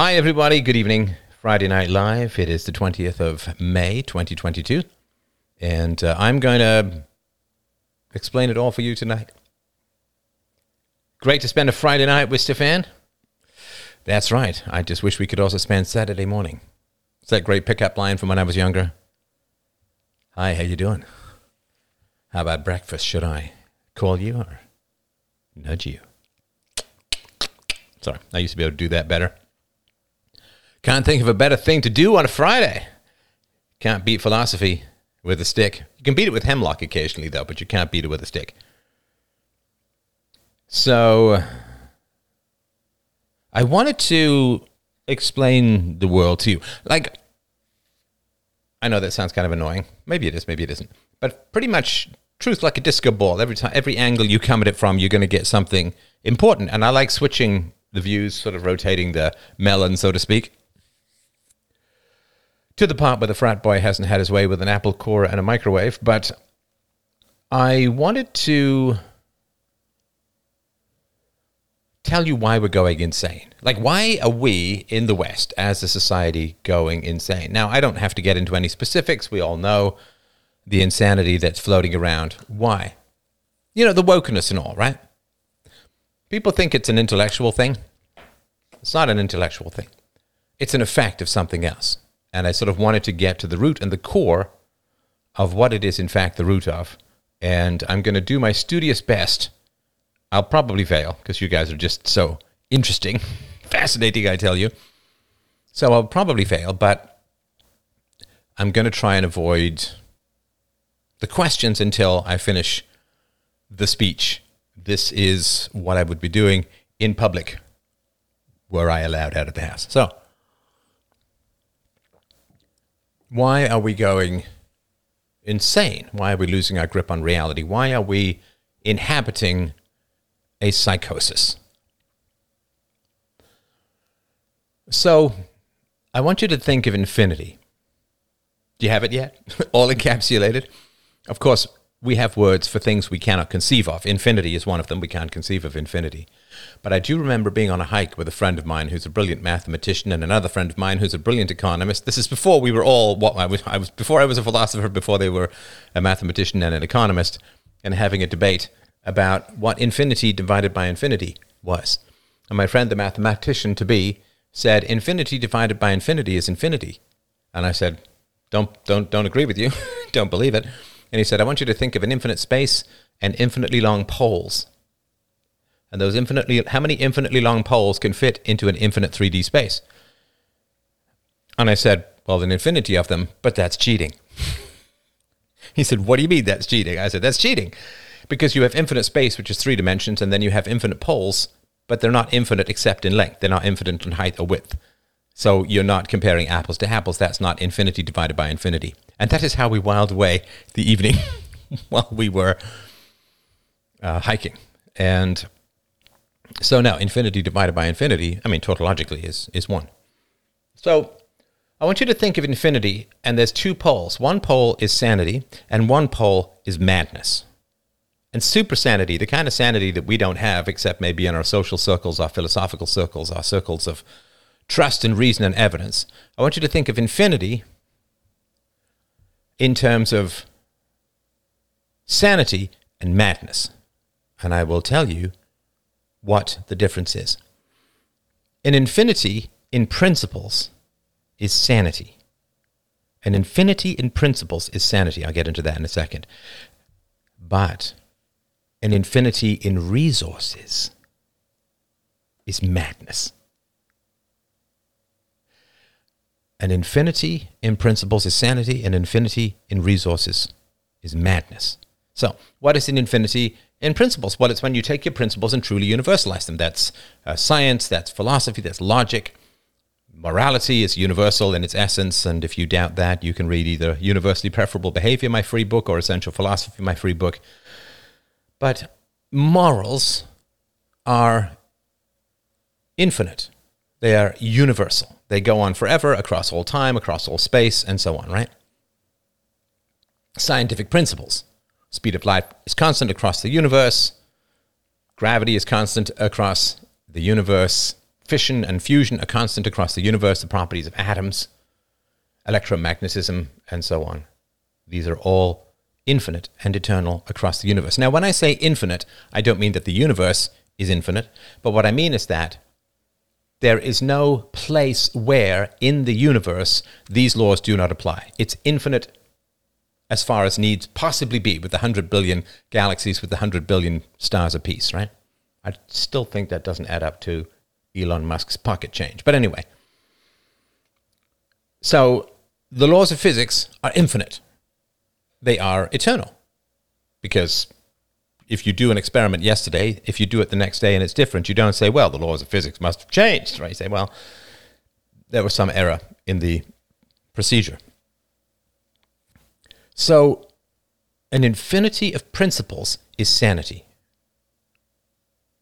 Hi, everybody. Good evening. Friday Night Live. It is the 20th of May, 2022. And uh, I'm going to explain it all for you tonight. Great to spend a Friday night with Stefan. That's right. I just wish we could also spend Saturday morning. It's that great pickup line from when I was younger. Hi, how you doing? How about breakfast? Should I call you or nudge you? Sorry, I used to be able to do that better. Can't think of a better thing to do on a Friday. Can't beat philosophy with a stick. You can beat it with hemlock occasionally, though, but you can't beat it with a stick. So, I wanted to explain the world to you. Like, I know that sounds kind of annoying. Maybe it is, maybe it isn't. But pretty much, truth like a disco ball. Every time, every angle you come at it from, you're going to get something important. And I like switching the views, sort of rotating the melon, so to speak to the part where the frat boy hasn't had his way with an Apple core and a microwave, but I wanted to tell you why we're going insane. Like, why are we in the West as a society going insane? Now, I don't have to get into any specifics. We all know the insanity that's floating around. Why? You know, the wokeness and all, right? People think it's an intellectual thing. It's not an intellectual thing, it's an effect of something else and I sort of wanted to get to the root and the core of what it is, in fact, the root of. And I'm going to do my studious best. I'll probably fail because you guys are just so interesting, fascinating, I tell you. So I'll probably fail, but I'm going to try and avoid the questions until I finish the speech. This is what I would be doing in public were I allowed out of the house. So, why are we going insane? Why are we losing our grip on reality? Why are we inhabiting a psychosis? So, I want you to think of infinity. Do you have it yet? All encapsulated? Of course, we have words for things we cannot conceive of. Infinity is one of them. We can't conceive of infinity. But I do remember being on a hike with a friend of mine who's a brilliant mathematician and another friend of mine who's a brilliant economist. This is before we were all what I was, I was before I was a philosopher, before they were a mathematician and an economist, and having a debate about what infinity divided by infinity was. And my friend, the mathematician to be, said, Infinity divided by infinity is infinity. And I said, Don't, don't, don't agree with you. don't believe it. And he said, I want you to think of an infinite space and infinitely long poles. And those infinitely, how many infinitely long poles can fit into an infinite 3D space? And I said, well, an infinity of them, but that's cheating. he said, what do you mean that's cheating? I said, that's cheating because you have infinite space, which is three dimensions, and then you have infinite poles, but they're not infinite except in length. They're not infinite in height or width. So you're not comparing apples to apples. That's not infinity divided by infinity. And that is how we whiled away the evening while we were uh, hiking. And so now infinity divided by infinity, I mean, tautologically is, is one. So I want you to think of infinity, and there's two poles. One pole is sanity, and one pole is madness. And super sanity, the kind of sanity that we don't have, except maybe in our social circles, our philosophical circles, our circles of trust and reason and evidence. I want you to think of infinity in terms of sanity and madness. And I will tell you what the difference is. An infinity in principles is sanity. An infinity in principles is sanity. I'll get into that in a second. But an infinity in resources is madness. An infinity in principles is sanity, an infinity in resources is madness. So, what is an infinity in principles? Well, it's when you take your principles and truly universalize them. That's uh, science, that's philosophy, that's logic. Morality is universal in its essence, and if you doubt that, you can read either Universally Preferable Behavior, my free book, or Essential Philosophy, my free book. But morals are infinite, they are universal. They go on forever across all time, across all space, and so on, right? Scientific principles. Speed of light is constant across the universe. Gravity is constant across the universe. fission and fusion are constant across the universe, the properties of atoms, electromagnetism, and so on. These are all infinite and eternal across the universe. Now, when I say infinite, I don't mean that the universe is infinite, but what I mean is that there is no place where in the universe these laws do not apply. It's infinite as far as needs possibly be with the 100 billion galaxies with the 100 billion stars apiece, right? I still think that doesn't add up to Elon Musk's pocket change. But anyway, so the laws of physics are infinite, they are eternal. Because if you do an experiment yesterday, if you do it the next day and it's different, you don't say, well, the laws of physics must have changed, right? You say, well, there was some error in the procedure. So, an infinity of principles is sanity.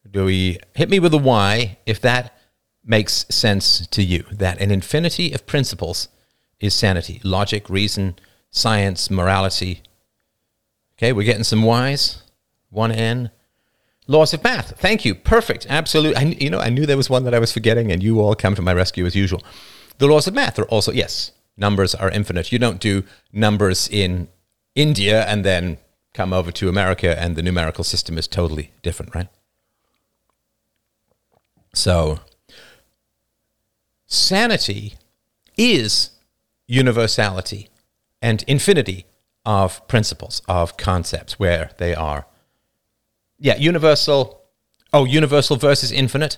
Do we hit me with a why if that makes sense to you? That an infinity of principles is sanity, logic, reason, science, morality. Okay, we're getting some whys. One N. Laws of math. Thank you. Perfect. Absolute. I, you know, I knew there was one that I was forgetting, and you all come to my rescue as usual. The laws of math are also yes. Numbers are infinite. You don't do numbers in India and then come over to America, and the numerical system is totally different, right? So, sanity is universality and infinity of principles, of concepts, where they are yeah, universal. Oh, universal versus infinite.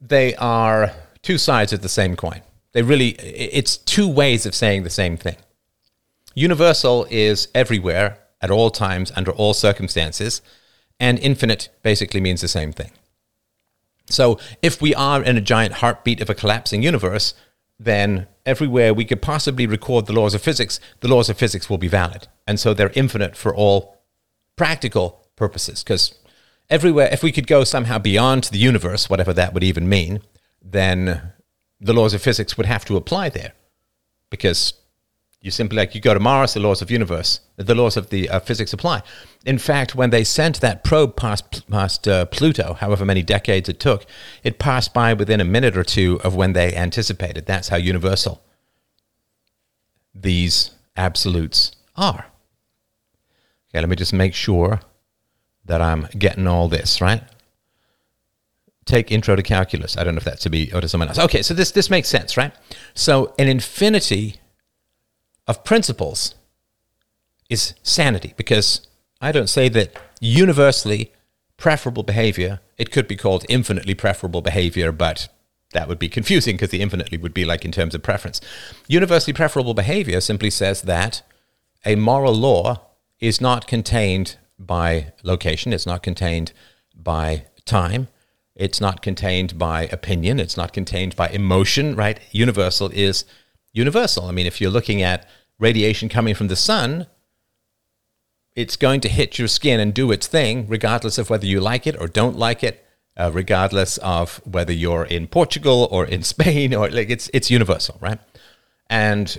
They are two sides of the same coin. They really, it's two ways of saying the same thing. Universal is everywhere, at all times, under all circumstances, and infinite basically means the same thing. So if we are in a giant heartbeat of a collapsing universe, then everywhere we could possibly record the laws of physics, the laws of physics will be valid. And so they're infinite for all practical purposes. Because everywhere, if we could go somehow beyond the universe, whatever that would even mean, then the laws of physics would have to apply there. Because you simply like you go to Mars, the laws of universe, the laws of the uh, physics apply. In fact, when they sent that probe past past uh, Pluto, however many decades it took, it passed by within a minute or two of when they anticipated. That's how universal these absolutes are. Okay, let me just make sure that I'm getting all this, right? Take intro to calculus. I don't know if that's to be or to someone else. Okay, so this this makes sense, right? So an infinity of principles is sanity because I don't say that universally preferable behavior, it could be called infinitely preferable behavior, but that would be confusing because the infinitely would be like in terms of preference. Universally preferable behavior simply says that a moral law is not contained by location, it's not contained by time, it's not contained by opinion, it's not contained by emotion, right? Universal is universal. I mean, if you're looking at radiation coming from the sun, it's going to hit your skin and do its thing, regardless of whether you like it or don't like it, uh, regardless of whether you're in Portugal or in Spain or like it's it's universal, right? And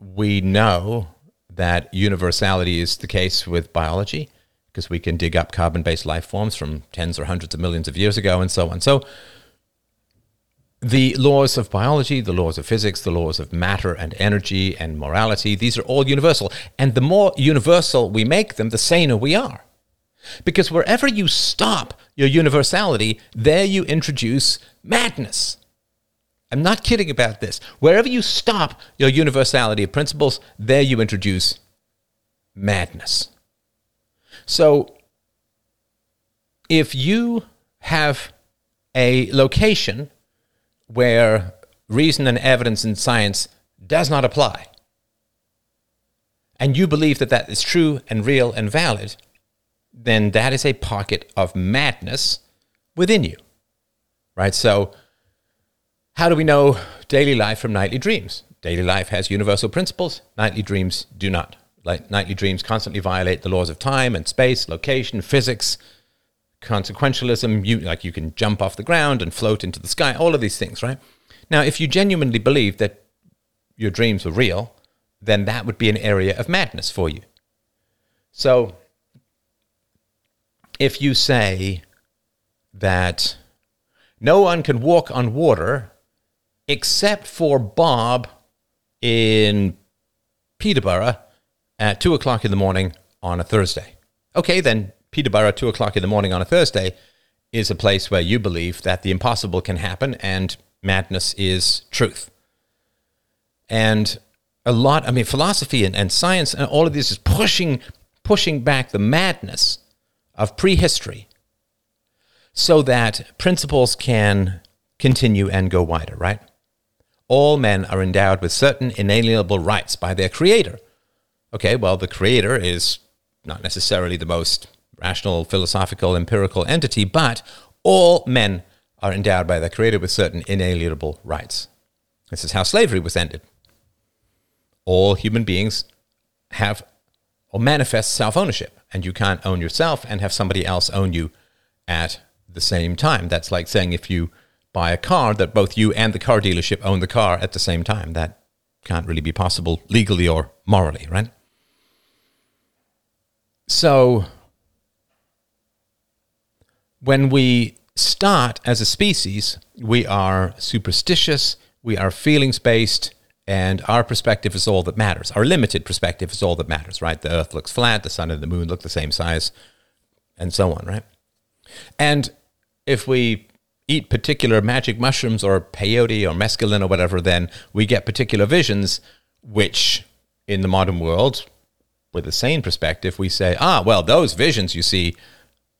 we know that universality is the case with biology because we can dig up carbon based life forms from tens or hundreds of millions of years ago and so on. So, the laws of biology, the laws of physics, the laws of matter and energy and morality, these are all universal. And the more universal we make them, the saner we are. Because wherever you stop your universality, there you introduce madness. I'm not kidding about this. Wherever you stop your universality of principles, there you introduce madness. So, if you have a location where reason and evidence and science does not apply, and you believe that that is true and real and valid, then that is a pocket of madness within you. Right? So, how do we know daily life from nightly dreams? Daily life has universal principles, nightly dreams do not. Like nightly dreams constantly violate the laws of time and space, location, physics, consequentialism. You, like you can jump off the ground and float into the sky, all of these things, right? Now, if you genuinely believe that your dreams were real, then that would be an area of madness for you. So, if you say that no one can walk on water except for Bob in Peterborough at two o'clock in the morning on a Thursday. Okay, then Peterborough, two o'clock in the morning on a Thursday, is a place where you believe that the impossible can happen and madness is truth. And a lot, I mean, philosophy and, and science and all of this is pushing, pushing back the madness of prehistory so that principles can continue and go wider, right? All men are endowed with certain inalienable rights by their creator. Okay, well, the creator is not necessarily the most rational, philosophical, empirical entity, but all men are endowed by their creator with certain inalienable rights. This is how slavery was ended. All human beings have or manifest self ownership, and you can't own yourself and have somebody else own you at the same time. That's like saying if you buy a car that both you and the car dealership own the car at the same time. That can't really be possible legally or morally, right? So when we start as a species, we are superstitious, we are feelings based, and our perspective is all that matters. Our limited perspective is all that matters, right? The earth looks flat, the sun and the moon look the same size, and so on, right? And if we eat particular magic mushrooms or peyote or mescaline or whatever, then we get particular visions, which in the modern world, with a sane perspective, we say, ah, well, those visions you see,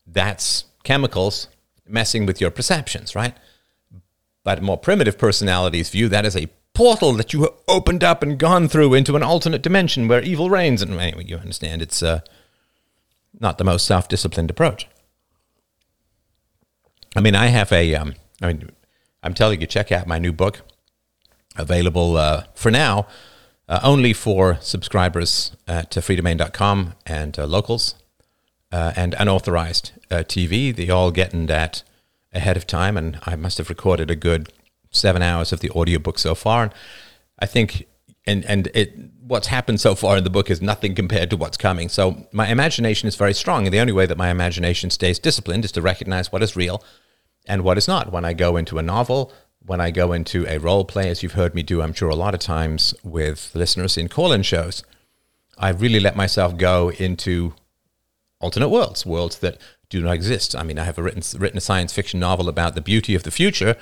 that's chemicals messing with your perceptions, right? But more primitive personalities view that as a portal that you have opened up and gone through into an alternate dimension where evil reigns. And anyway, you understand it's uh, not the most self disciplined approach. I mean, I have a. Um, I mean, I'm telling you, check out my new book, available uh, for now uh, only for subscribers at freedomain.com and uh, locals uh, and unauthorized uh, TV. They all getting that ahead of time, and I must have recorded a good seven hours of the audiobook so far. And I think, and and it what's happened so far in the book is nothing compared to what's coming. So my imagination is very strong, and the only way that my imagination stays disciplined is to recognize what is real and what is not. When I go into a novel, when I go into a role play, as you've heard me do, I'm sure a lot of times with listeners in call-in shows, I really let myself go into alternate worlds, worlds that do not exist. I mean, I have a written written a science fiction novel about the beauty of the future.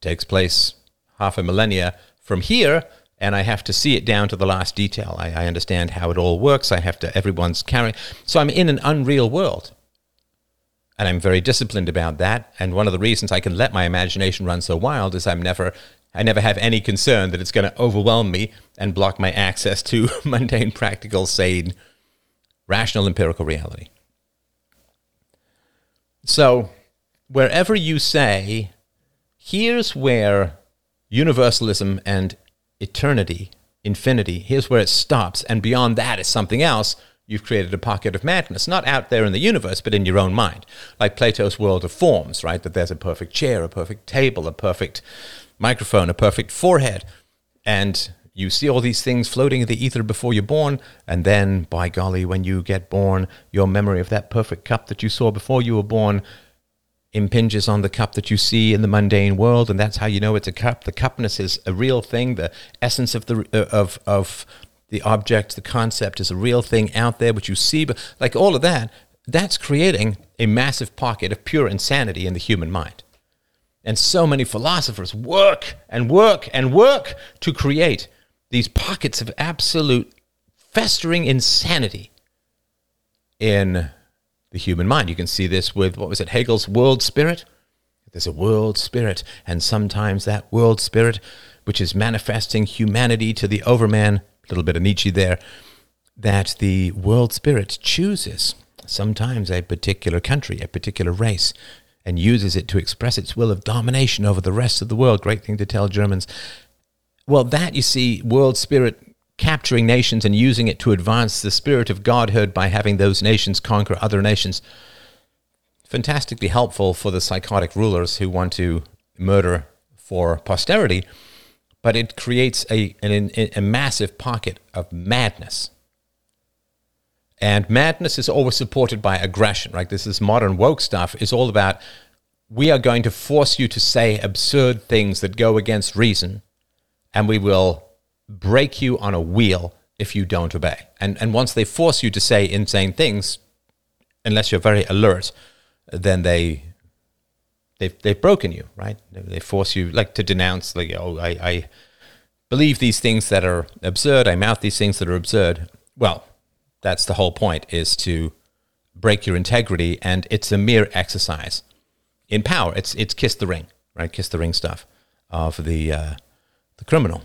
Takes place half a millennia from here, and I have to see it down to the last detail. I, I understand how it all works. I have to everyone's carrying. So I'm in an unreal world, and I'm very disciplined about that. And one of the reasons I can let my imagination run so wild is I'm never I never have any concern that it's going to overwhelm me and block my access to mundane, practical, sane rational empirical reality. So, wherever you say, here's where universalism and eternity, infinity, here's where it stops, and beyond that is something else, you've created a pocket of madness, not out there in the universe, but in your own mind. Like Plato's world of forms, right? That there's a perfect chair, a perfect table, a perfect microphone, a perfect forehead. And you see all these things floating in the ether before you're born, and then, by golly, when you get born, your memory of that perfect cup that you saw before you were born impinges on the cup that you see in the mundane world, and that's how you know it's a cup. The cupness is a real thing. The essence of the uh, of of the object, the concept, is a real thing out there, which you see. But like all of that, that's creating a massive pocket of pure insanity in the human mind. And so many philosophers work and work and work to create these pockets of absolute festering insanity in the human mind. You can see this with, what was it, Hegel's world spirit? There's a world spirit, and sometimes that world spirit, which is manifesting humanity to the overman, little bit of Nietzsche there, that the world spirit chooses sometimes a particular country, a particular race, and uses it to express its will of domination over the rest of the world. Great thing to tell Germans. Well, that you see, world spirit capturing nations and using it to advance the spirit of godhood by having those nations conquer other nations. Fantastically helpful for the psychotic rulers who want to murder for posterity, but it creates a, an, a massive pocket of madness. And madness is always supported by aggression, right? This is modern woke stuff. It's all about we are going to force you to say absurd things that go against reason, and we will break you on a wheel if you don't obey. And, and once they force you to say insane things, unless you're very alert, then they they've they've broken you, right? They force you like to denounce like oh I, I believe these things that are absurd, I mouth these things that are absurd. Well, that's the whole point is to break your integrity and it's a mere exercise in power. It's it's kiss the ring, right? Kiss the ring stuff of the uh, the criminal.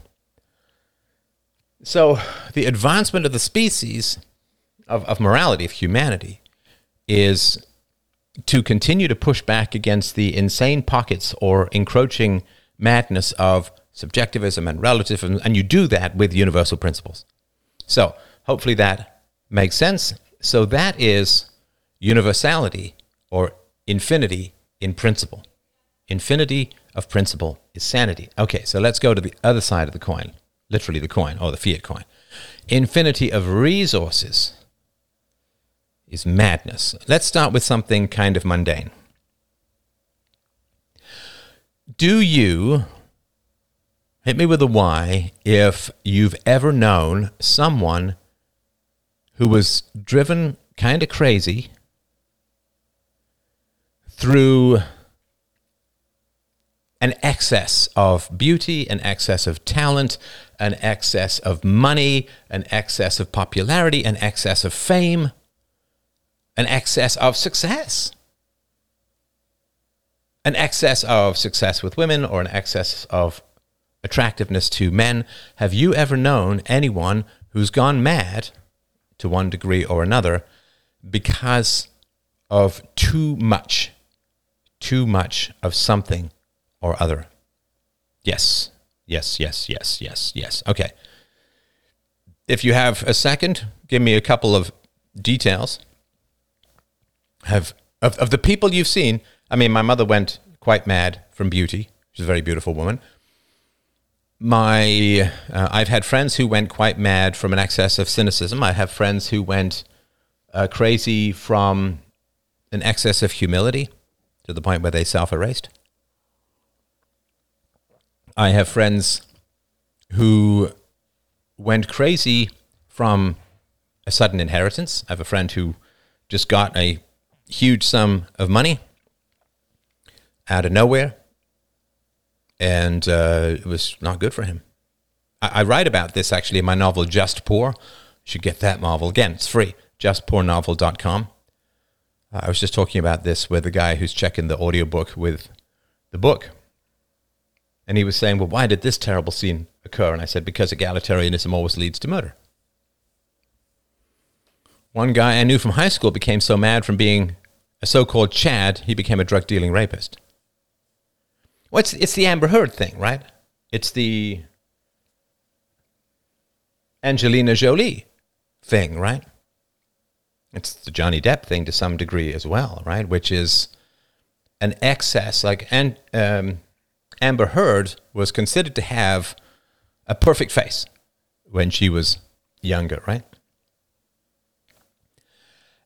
So the advancement of the species of, of morality, of humanity, is to continue to push back against the insane pockets or encroaching madness of subjectivism and relativism, and you do that with universal principles. So, hopefully, that makes sense. So, that is universality or infinity in principle. Infinity of principle is sanity. Okay, so let's go to the other side of the coin, literally the coin or the fiat coin. Infinity of resources is madness. Let's start with something kind of mundane. Do you, hit me with a why, if you've ever known someone who was driven kind of crazy through an excess of beauty, an excess of talent, an excess of money, an excess of popularity, an excess of fame an excess of success. An excess of success with women or an excess of attractiveness to men. Have you ever known anyone who's gone mad to one degree or another because of too much, too much of something or other? Yes, yes, yes, yes, yes, yes. Okay. If you have a second, give me a couple of details have of, of the people you've seen. I mean, my mother went quite mad from beauty. She's a very beautiful woman. My, uh, I've had friends who went quite mad from an excess of cynicism. I have friends who went uh, crazy from an excess of humility to the point where they self erased. I have friends who went crazy from a sudden inheritance. I have a friend who just got a huge sum of money out of nowhere, and uh, it was not good for him. I, I, write about this actually in my novel Just Poor. You should get that novel again. It's free. JustPoorNovel.com. I was just talking about this with the guy who's checking the audiobook with the book. And he was saying, Well, why did this terrible scene occur? And I said, Because egalitarianism always leads to murder. One guy I knew from high school became so mad from being a so called Chad, he became a drug dealing rapist. Well, it's, it's the Amber Heard thing, right? It's the Angelina Jolie thing, right? It's the Johnny Depp thing to some degree as well, right? Which is an excess. Like, and um, Amber Heard was considered to have a perfect face when she was younger, right?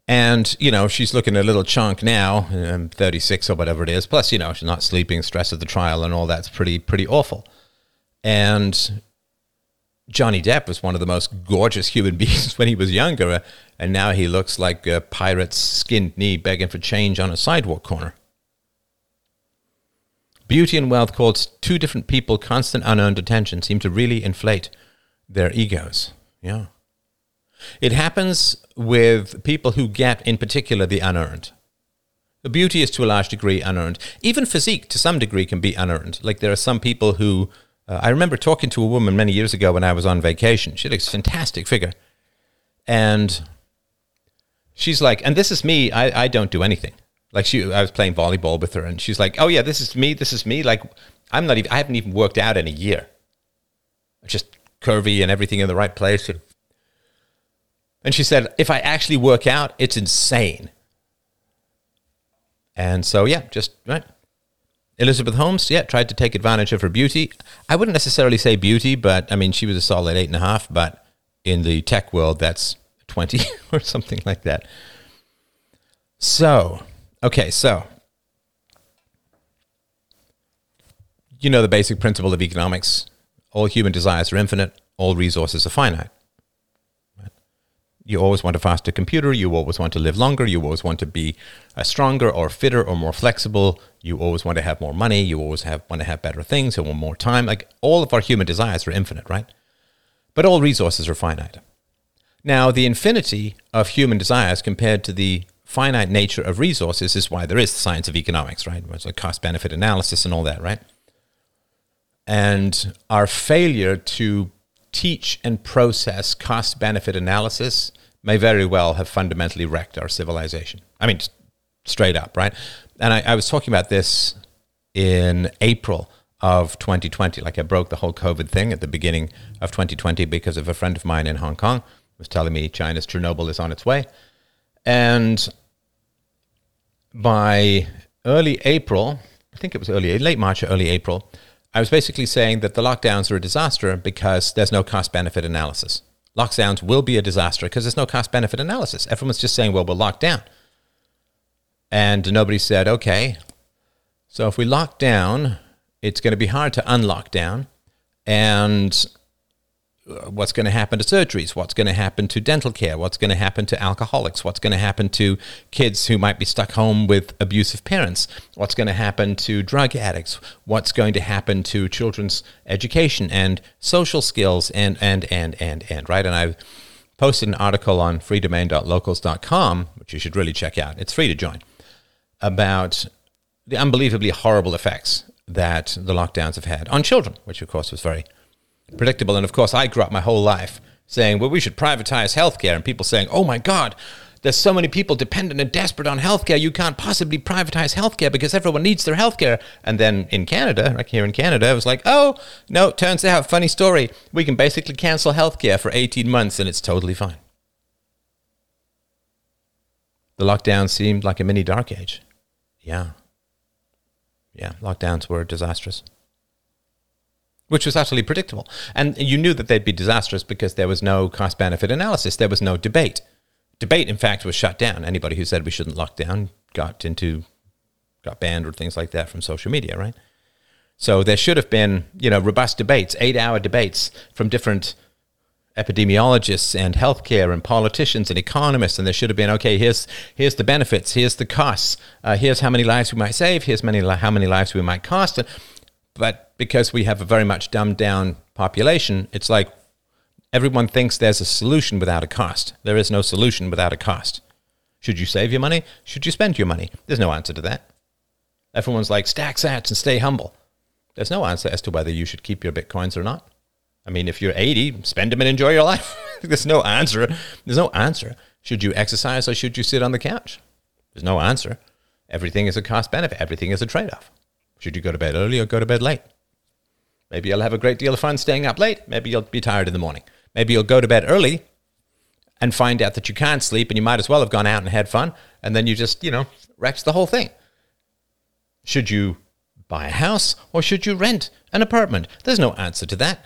And, you know, she's looking a little chunk now, um, 36 or whatever it is. Plus, you know, she's not sleeping, stress of the trial and all that's pretty, pretty awful. And Johnny Depp was one of the most gorgeous human beings when he was younger. Uh, and now he looks like a pirate's skinned knee begging for change on a sidewalk corner. Beauty and wealth cause two different people constant unearned attention seem to really inflate their egos. Yeah. It happens with people who get, in particular, the unearned. The beauty is to a large degree unearned. Even physique, to some degree, can be unearned. Like there are some people who. Uh, I remember talking to a woman many years ago when I was on vacation. She had a fantastic figure. And she's like, and this is me, I, I don't do anything. Like she, I was playing volleyball with her, and she's like, "Oh yeah, this is me. This is me." Like I'm not even. I haven't even worked out in a year. Just curvy and everything in the right place. She said, if I actually work out, it's insane. And so, yeah, just right. Elizabeth Holmes, yeah, tried to take advantage of her beauty. I wouldn't necessarily say beauty, but I mean, she was a solid eight and a half, but in the tech world, that's 20 or something like that. So, okay, so you know the basic principle of economics all human desires are infinite, all resources are finite. You always want a faster computer, you always want to live longer, you always want to be a stronger or fitter or more flexible, you always want to have more money, you always have, want to have better things, want more time. Like all of our human desires are infinite, right? But all resources are finite. Now, the infinity of human desires compared to the finite nature of resources is why there is the science of economics, right? It's a cost benefit analysis and all that, right? And our failure to teach and process cost benefit analysis may very well have fundamentally wrecked our civilization. I mean, straight up, right? And I, I was talking about this in April of 2020. Like I broke the whole COVID thing at the beginning of 2020 because of a friend of mine in Hong Kong was telling me China's Chernobyl is on its way. And by early April, I think it was early, late March or early April, I was basically saying that the lockdowns are a disaster because there's no cost benefit analysis. Lockdowns will be a disaster because there's no cost benefit analysis. Everyone's just saying, well, we'll lock down. And nobody said, okay, so if we lock down, it's going to be hard to unlock down. And what's going to happen to surgeries, what's going to happen to dental care, what's going to happen to alcoholics, what's going to happen to kids who might be stuck home with abusive parents, what's going to happen to drug addicts, what's going to happen to children's education and social skills and and and and and right and I posted an article on freedomain.locals.com which you should really check out. It's free to join about the unbelievably horrible effects that the lockdowns have had on children, which of course was very predictable. And of course, I grew up my whole life saying, well, we should privatize healthcare. And people saying, oh my God, there's so many people dependent and desperate on healthcare. You can't possibly privatize healthcare because everyone needs their healthcare. And then in Canada, like here in Canada, it was like, oh, no, turns out, funny story, we can basically cancel healthcare for 18 months and it's totally fine. The lockdown seemed like a mini dark age. Yeah. Yeah, lockdowns were disastrous which was utterly predictable. And you knew that they'd be disastrous because there was no cost benefit analysis, there was no debate. Debate, in fact, was shut down. Anybody who said we shouldn't lock down got into got banned or things like that from social media, right? So there should have been, you know, robust debates, eight-hour debates from different epidemiologists and healthcare and politicians and economists, and there should have been okay. Here's here's the benefits, here's the costs, uh, here's how many lives we might save, here's many how many lives we might cost, but because we have a very much dumbed down population, it's like everyone thinks there's a solution without a cost. There is no solution without a cost. Should you save your money? Should you spend your money? There's no answer to that. Everyone's like, stack sats and stay humble. There's no answer as to whether you should keep your bitcoins or not. I mean, if you're 80, spend them and enjoy your life. There's no answer. There's no answer. Should you exercise or should you sit on the couch? There's no answer. Everything is a cost benefit, everything is a trade off. Should you go to bed early or go to bed late? Maybe you'll have a great deal of fun staying up late. Maybe you'll be tired in the morning. Maybe you'll go to bed early and find out that you can't sleep and you might as well have gone out and had fun. And then you just, you know, wrecked the whole thing. Should you buy a house or should you rent an apartment? There's no answer to that.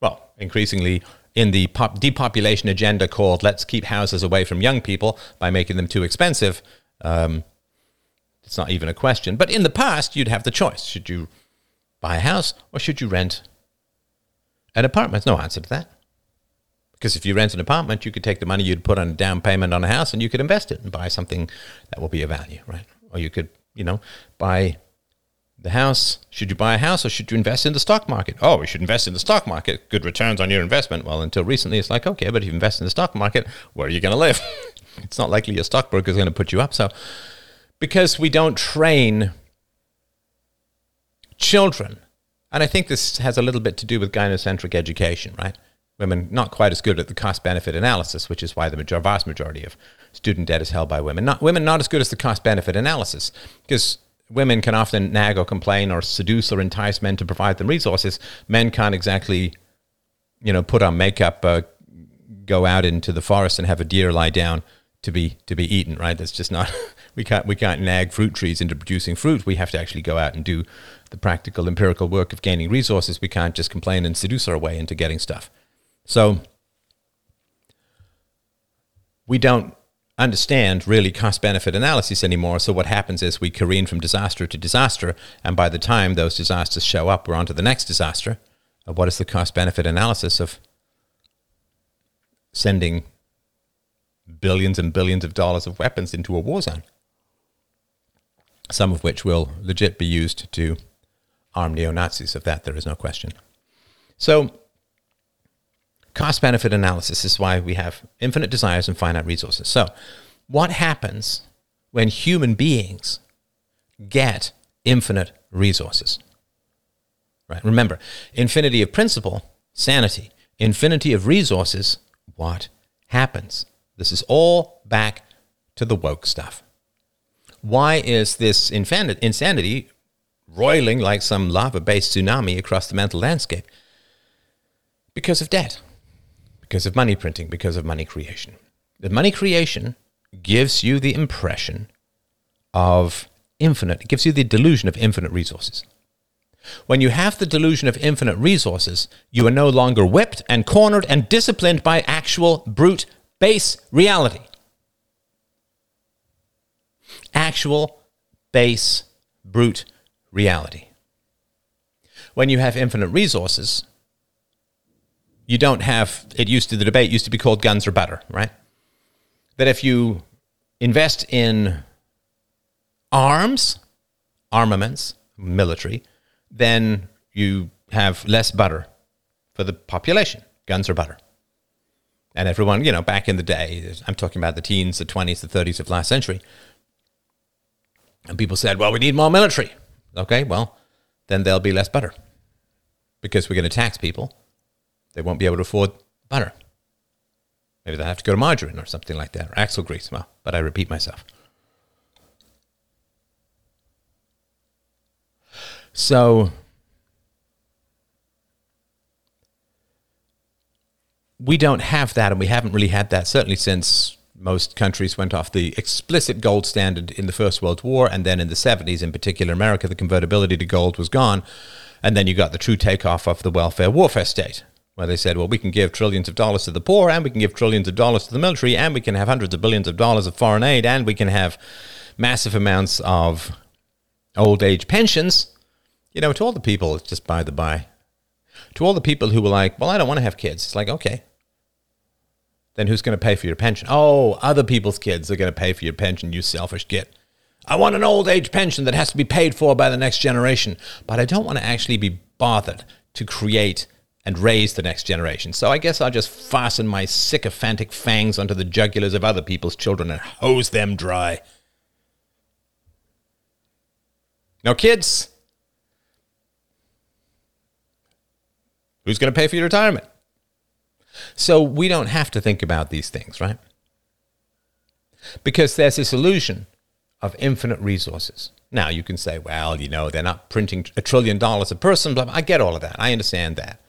Well, increasingly in the pop- depopulation agenda called let's keep houses away from young people by making them too expensive, um, it's not even a question. But in the past, you'd have the choice. Should you buy a house or should you rent an apartment? No answer to that. Because if you rent an apartment, you could take the money you'd put on a down payment on a house and you could invest it and buy something that will be of value, right? Or you could, you know, buy the house. Should you buy a house or should you invest in the stock market? Oh, we should invest in the stock market. Good returns on your investment. Well, until recently, it's like, okay, but if you invest in the stock market, where are you going to live? it's not likely your stockbroker is going to put you up. So because we don't train children. And I think this has a little bit to do with gynocentric education, right? Women not quite as good at the cost benefit analysis, which is why the major, vast majority of student debt is held by women. Not women not as good as the cost benefit analysis because women can often nag or complain or seduce or entice men to provide them resources. Men can't exactly, you know, put on makeup, uh, go out into the forest and have a deer lie down to be to be eaten, right? That's just not we can't we can't nag fruit trees into producing fruit. We have to actually go out and do the practical empirical work of gaining resources. We can't just complain and seduce our way into getting stuff. So we don't understand really cost benefit analysis anymore. So what happens is we careen from disaster to disaster, and by the time those disasters show up, we're on to the next disaster. Uh, what is the cost benefit analysis of sending billions and billions of dollars of weapons into a war zone? Some of which will legit be used to arm neo Nazis. Of that, there is no question. So Cost benefit analysis is why we have infinite desires and finite resources. So, what happens when human beings get infinite resources? Right? Remember, infinity of principle, sanity. Infinity of resources, what happens? This is all back to the woke stuff. Why is this insanity roiling like some lava based tsunami across the mental landscape? Because of debt because of money printing, because of money creation. The money creation gives you the impression of infinite, it gives you the delusion of infinite resources. When you have the delusion of infinite resources, you are no longer whipped and cornered and disciplined by actual brute base reality. Actual base brute reality. When you have infinite resources, you don't have it used to the debate used to be called guns or butter, right? That if you invest in arms, armaments, military, then you have less butter for the population, guns or butter. And everyone, you know, back in the day, I'm talking about the teens, the 20s, the 30s of last century, and people said, well, we need more military. Okay, well, then there'll be less butter because we're going to tax people they won't be able to afford butter. Maybe they'll have to go to margarine or something like that, or axle grease. Well, but I repeat myself. So we don't have that, and we haven't really had that certainly since most countries went off the explicit gold standard in the First World War, and then in the 70s, in particular America, the convertibility to gold was gone. And then you got the true takeoff of the welfare warfare state, where they said, well, we can give trillions of dollars to the poor, and we can give trillions of dollars to the military, and we can have hundreds of billions of dollars of foreign aid, and we can have massive amounts of old age pensions. You know, to all the people, just by the by, to all the people who were like, well, I don't want to have kids, it's like, okay. Then who's going to pay for your pension? Oh, other people's kids are going to pay for your pension, you selfish git. I want an old age pension that has to be paid for by the next generation, but I don't want to actually be bothered to create and raise the next generation. So I guess I'll just fasten my sycophantic fangs onto the jugulars of other people's children and hose them dry. Now, kids, who's going to pay for your retirement? So we don't have to think about these things, right? Because there's this illusion of infinite resources. Now, you can say, well, you know, they're not printing a trillion dollars a person. Blah, blah. I get all of that. I understand that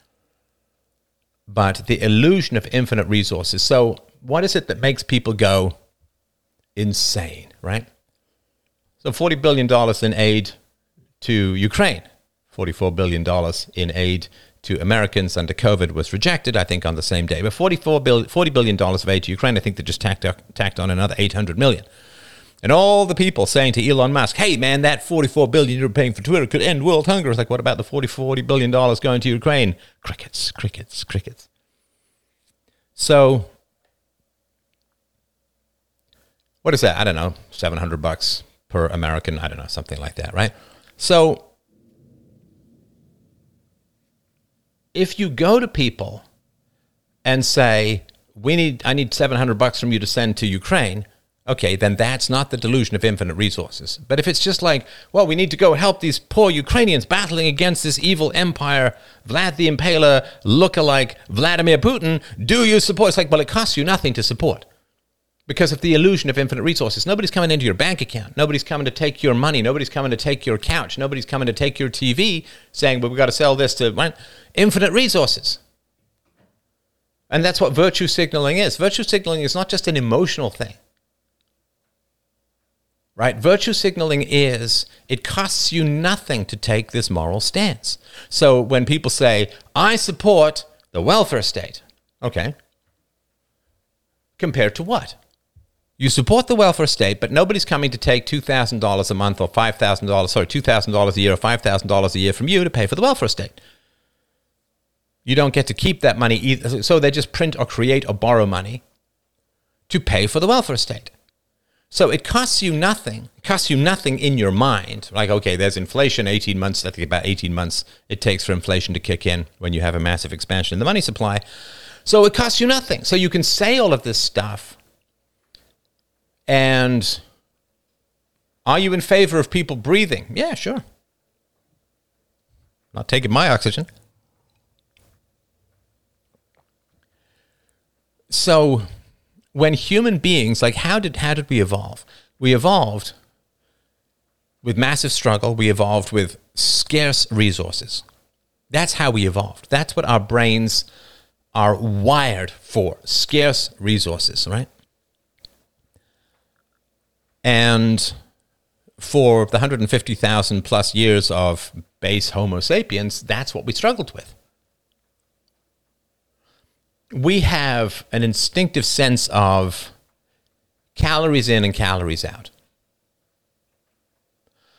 but the illusion of infinite resources. So, what is it that makes people go insane, right? So, $40 billion in aid to Ukraine, $44 billion in aid to Americans under COVID was rejected, I think, on the same day. But $44 billion, $40 billion of aid to Ukraine, I think they just tacked, tacked on another 800 million. And all the people saying to Elon Musk, hey, man, that 44 billion you're paying for Twitter could end world hunger. It's like, what about the 40, 40 billion dollars going to Ukraine? Crickets, crickets, crickets. So, what is that? I don't know, 700 bucks per American. I don't know, something like that, right? So, if you go to people and say, we need, I need 700 bucks from you to send to Ukraine, okay, then that's not the delusion of infinite resources. But if it's just like, well, we need to go help these poor Ukrainians battling against this evil empire, Vlad the Impaler, look-alike Vladimir Putin, do you support? It's like, well, it costs you nothing to support. Because of the illusion of infinite resources. Nobody's coming into your bank account. Nobody's coming to take your money. Nobody's coming to take your couch. Nobody's coming to take your TV saying, well, we've got to sell this to infinite resources. And that's what virtue signaling is. Virtue signaling is not just an emotional thing right? Virtue signaling is it costs you nothing to take this moral stance. So when people say, I support the welfare state, okay, compared to what? You support the welfare state, but nobody's coming to take $2,000 a month or $5,000, sorry, $2,000 a year or $5,000 a year from you to pay for the welfare state. You don't get to keep that money either. So they just print or create or borrow money to pay for the welfare state. So it costs you nothing. It costs you nothing in your mind. Like, okay, there's inflation, 18 months, I think about 18 months it takes for inflation to kick in when you have a massive expansion in the money supply. So it costs you nothing. So you can say all of this stuff. And are you in favor of people breathing? Yeah, sure. Not taking my oxygen. So when human beings like how did how did we evolve? We evolved with massive struggle, we evolved with scarce resources. That's how we evolved. That's what our brains are wired for, scarce resources, right? And for the 150,000 plus years of base Homo sapiens, that's what we struggled with we have an instinctive sense of calories in and calories out.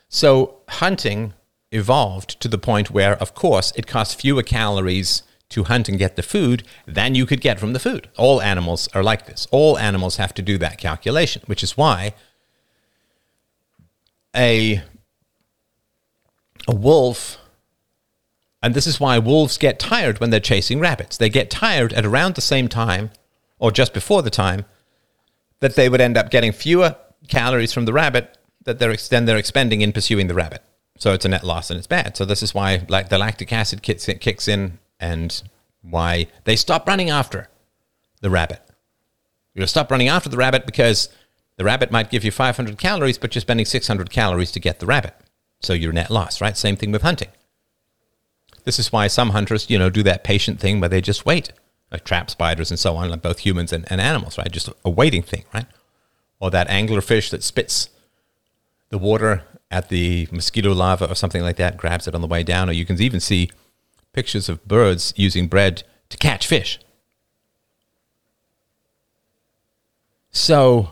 So hunting evolved to the point where, of course, it costs fewer calories to hunt and get the food than you could get from the food. All animals are like this. All animals have to do that calculation, which is why a, a wolf and this is why wolves get tired when they're chasing rabbits. They get tired at around the same time, or just before the time, that they would end up getting fewer calories from the rabbit that they're, then they're expending in pursuing the rabbit. So it's a net loss and it's bad. So this is why like the lactic acid kicks in, and why they stop running after the rabbit. You'll stop running after the rabbit because the rabbit might give you 500 calories, but you're spending 600 calories to get the rabbit. So you're net loss, right? Same thing with hunting. This is why some hunters, you know, do that patient thing where they just wait, like trap spiders and so on, like both humans and, and animals, right? Just a waiting thing, right? Or that anglerfish that spits the water at the mosquito larva or something like that, grabs it on the way down. Or you can even see pictures of birds using bread to catch fish. So,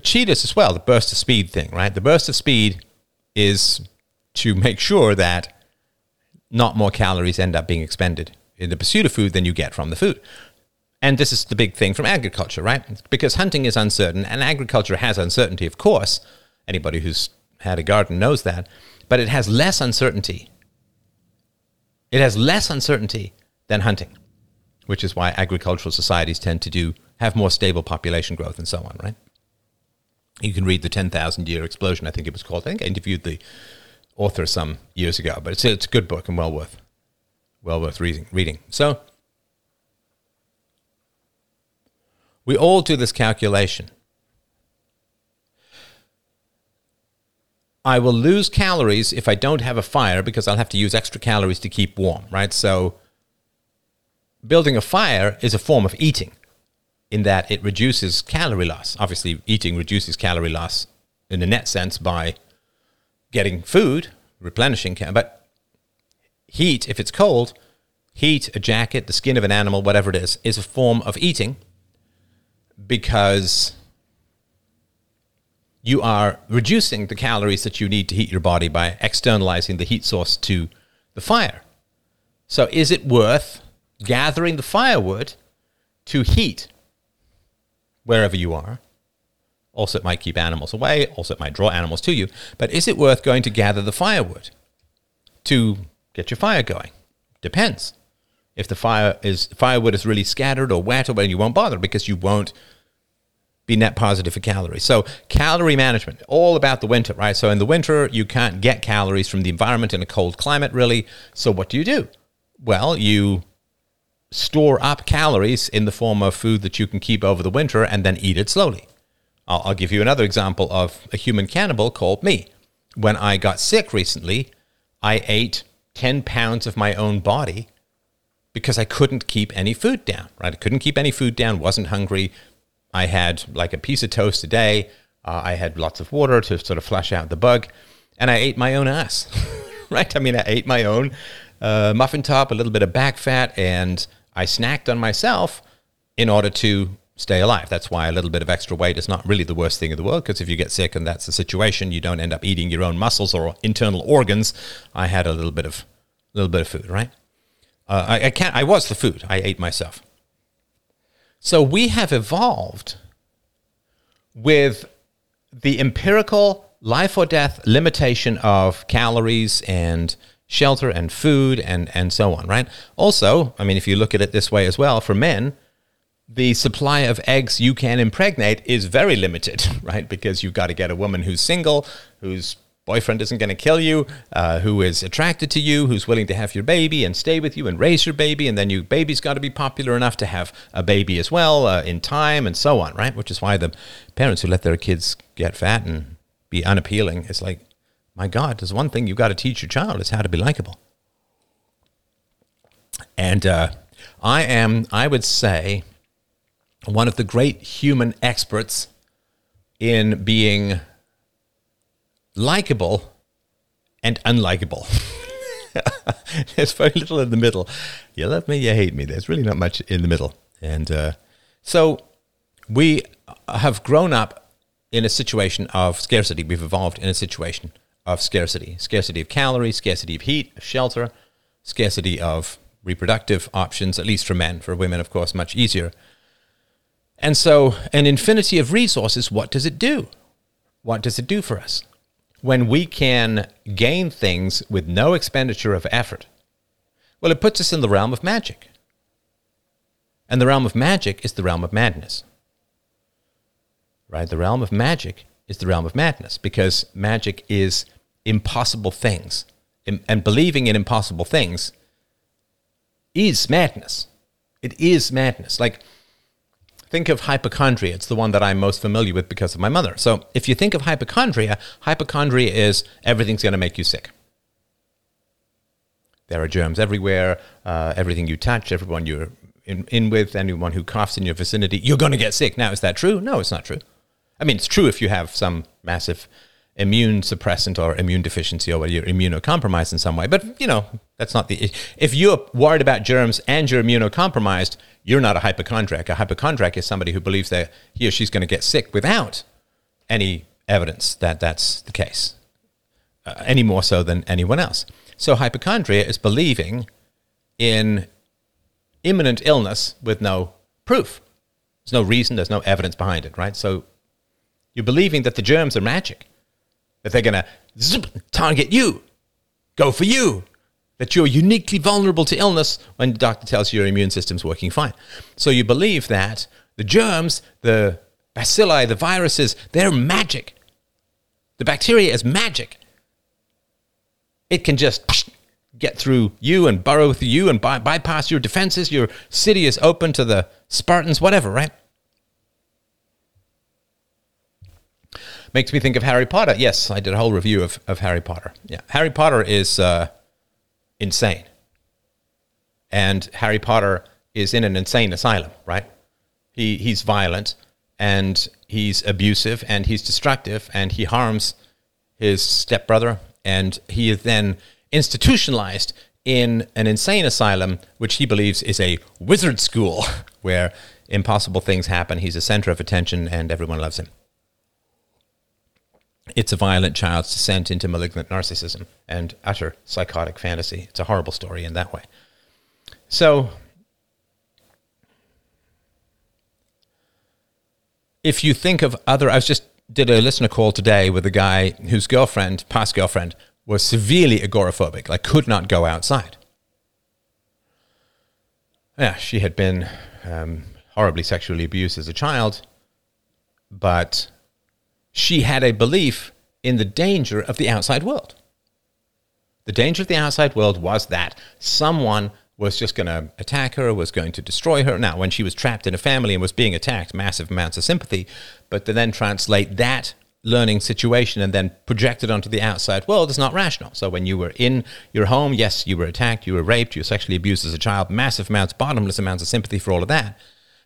cheetahs as well, the burst of speed thing, right? The burst of speed is to make sure that not more calories end up being expended in the pursuit of food than you get from the food. And this is the big thing from agriculture, right? Because hunting is uncertain and agriculture has uncertainty, of course. Anybody who's had a garden knows that. But it has less uncertainty. It has less uncertainty than hunting, which is why agricultural societies tend to do have more stable population growth and so on, right? You can read the 10,000 year explosion, I think it was called. I think I interviewed the author some years ago, but it's it's a good book and well worth well worth reading. Reading. So we all do this calculation. I will lose calories if I don't have a fire because I'll have to use extra calories to keep warm, right? So building a fire is a form of eating in that it reduces calorie loss. Obviously, eating reduces calorie loss in a net sense by getting food, replenishing, but heat, if it's cold, heat, a jacket, the skin of an animal, whatever it is, is a form of eating because you are reducing the calories that you need to heat your body by externalizing the heat source to the fire. So, is it worth gathering the firewood to heat wherever you are also, it might keep animals away. Also, it might draw animals to you. But is it worth going to gather the firewood to get your fire going? Depends. If the fire is firewood is really scattered or wet, or you won't bother because you won't be net positive for calories. So calorie management, all about the winter, right? So in the winter, you can't get calories from the environment in a cold climate, really. So what do you do? Well, you store up calories in the form of food that you can keep over the winter and then eat it slowly. I'll, I'll give you another example of a human cannibal called me. When I got sick recently, I ate 10 pounds of my own body because I couldn't keep any food down, right? I couldn't keep any food down, wasn't hungry. I had like a piece of toast a day. Uh, I had lots of water to sort of flush out the bug, and I ate my own ass, right? I mean, I ate my own uh, muffin top, a little bit of back fat, and I snacked on myself in order to stay alive. That's why a little bit of extra weight is not really the worst thing in the world because if you get sick and that's the situation, you don't end up eating your own muscles or internal organs. I had a little bit of little bit of food, right? Uh, I, I can't. I was the food. I ate myself. So we have evolved with the empirical life or death limitation of calories and shelter and food and and so on, right? Also, I mean, if you look at it this way as well, for men, the supply of eggs you can impregnate is very limited, right? Because you've got to get a woman who's single, whose boyfriend isn't going to kill you, uh, who is attracted to you, who's willing to have your baby and stay with you and raise your baby, and then your baby's got to be popular enough to have a baby as well uh, in time and so on, right? Which is why the parents who let their kids get fat and be unappealing, it's like, my God, there's one thing you've got to teach your child is how to be likable. And uh, I am, I would say, one of the great human experts in being likable and unlikable. There's very little in the middle. You love me, you hate me. There's really not much in the middle. And uh, so we have grown up in a situation of scarcity. We've evolved in a situation of scarcity scarcity of calories, scarcity of heat, shelter, scarcity of reproductive options, at least for men. For women, of course, much easier. And so, an infinity of resources, what does it do? What does it do for us? When we can gain things with no expenditure of effort, well, it puts us in the realm of magic. And the realm of magic is the realm of madness. Right? The realm of magic is the realm of madness because magic is impossible things. And believing in impossible things is madness. It is madness. Like, think of hypochondria. It's the one that I'm most familiar with because of my mother. So if you think of hypochondria, hypochondria is everything's going to make you sick. There are germs everywhere. Uh, everything you touch, everyone you're in, in with, anyone who coughs in your vicinity, you're going to get sick. Now, is that true? No, it's not true. I mean, it's true if you have some massive immune suppressant or immune deficiency or you're immunocompromised in some way. But, you know, that's not the. If you're worried about germs and you're immunocompromised, you're not a hypochondriac. A hypochondriac is somebody who believes that he or she's going to get sick without any evidence that that's the case, uh, any more so than anyone else. So hypochondria is believing in imminent illness with no proof. There's no reason, there's no evidence behind it, right? So you're believing that the germs are magic, that they're going to zip, target you, go for you, that you're uniquely vulnerable to illness when the doctor tells you your immune system's working fine. So you believe that the germs, the bacilli, the viruses, they're magic. The bacteria is magic. It can just get through you and burrow through you and by- bypass your defenses. Your city is open to the Spartans, whatever, right? Makes me think of Harry Potter. Yes, I did a whole review of, of Harry Potter. Yeah, Harry Potter is uh, insane. And Harry Potter is in an insane asylum, right? He, he's violent and he's abusive and he's destructive and he harms his stepbrother and he is then institutionalized in an insane asylum, which he believes is a wizard school where impossible things happen. He's a center of attention and everyone loves him it's a violent child's descent into malignant narcissism and utter psychotic fantasy. It's a horrible story in that way. So, if you think of other, I was just did a listener call today with a guy whose girlfriend, past girlfriend, was severely agoraphobic, like could not go outside. Yeah, she had been um, horribly sexually abused as a child, but she had a belief in the danger of the outside world. The danger of the outside world was that someone was just going to attack her, was going to destroy her. Now, when she was trapped in a family and was being attacked, massive amounts of sympathy, but to then translate that learning situation and then project it onto the outside world is not rational. So when you were in your home, yes, you were attacked, you were raped, you were sexually abused as a child, massive amounts, bottomless amounts of sympathy for all of that.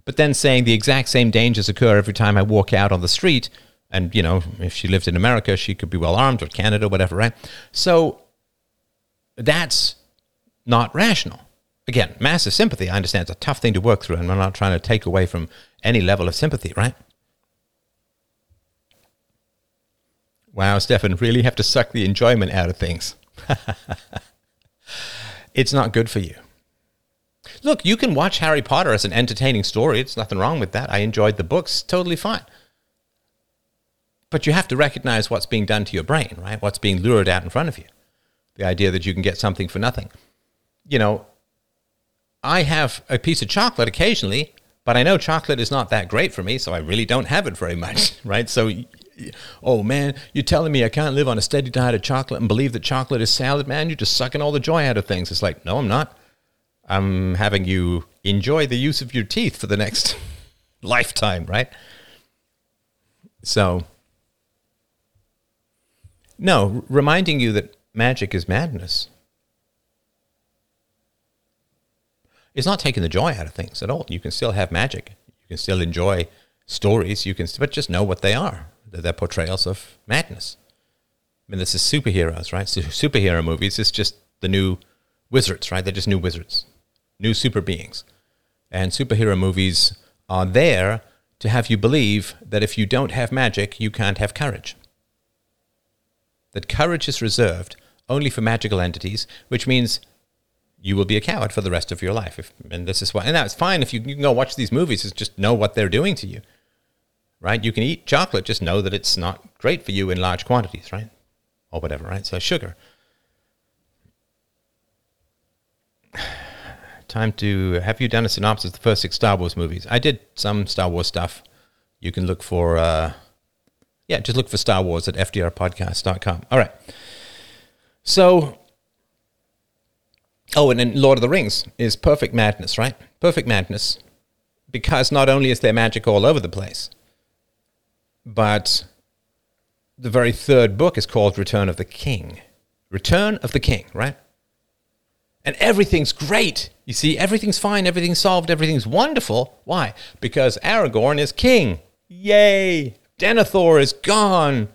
But then saying the exact same dangers occur every time I walk out on the street and, you know, if she lived in America, she could be well armed or Canada, whatever, right? So that's not rational. Again, massive sympathy. I understand it's a tough thing to work through, and I'm not trying to take away from any level of sympathy, right? Wow, Stefan, really have to suck the enjoyment out of things. it's not good for you. Look, you can watch Harry Potter as an entertaining story. It's nothing wrong with that. I enjoyed the books, totally fine. But you have to recognize what's being done to your brain, right? What's being lured out in front of you. The idea that you can get something for nothing. You know, I have a piece of chocolate occasionally, but I know chocolate is not that great for me, so I really don't have it very much, right? So, oh man, you're telling me I can't live on a steady diet of chocolate and believe that chocolate is salad, man? You're just sucking all the joy out of things. It's like, no, I'm not. I'm having you enjoy the use of your teeth for the next lifetime, right? So, no, reminding you that magic is madness It's not taking the joy out of things at all. You can still have magic. You can still enjoy stories. You can, but just know what they are. They're portrayals of madness. I mean, this is superheroes, right? So superhero movies is just the new wizards, right? They're just new wizards new super beings. And superhero movies are there to have you believe that if you don't have magic, you can't have courage. That courage is reserved only for magical entities, which means you will be a coward for the rest of your life. If, and this is why, and that's fine if you, you can go watch these movies, is just know what they're doing to you, right? You can eat chocolate, just know that it's not great for you in large quantities, right? Or whatever, right? So sugar. time to have you done a synopsis of the first six Star Wars movies? I did some Star Wars stuff. You can look for, uh, yeah, just look for Star Wars at fdrpodcast.com. All right. So, oh, and then Lord of the Rings is perfect madness, right? Perfect madness. Because not only is there magic all over the place, but the very third book is called Return of the King. Return of the King, right? and everything's great. You see, everything's fine, everything's solved, everything's wonderful. Why? Because Aragorn is king. Yay! Denethor is gone.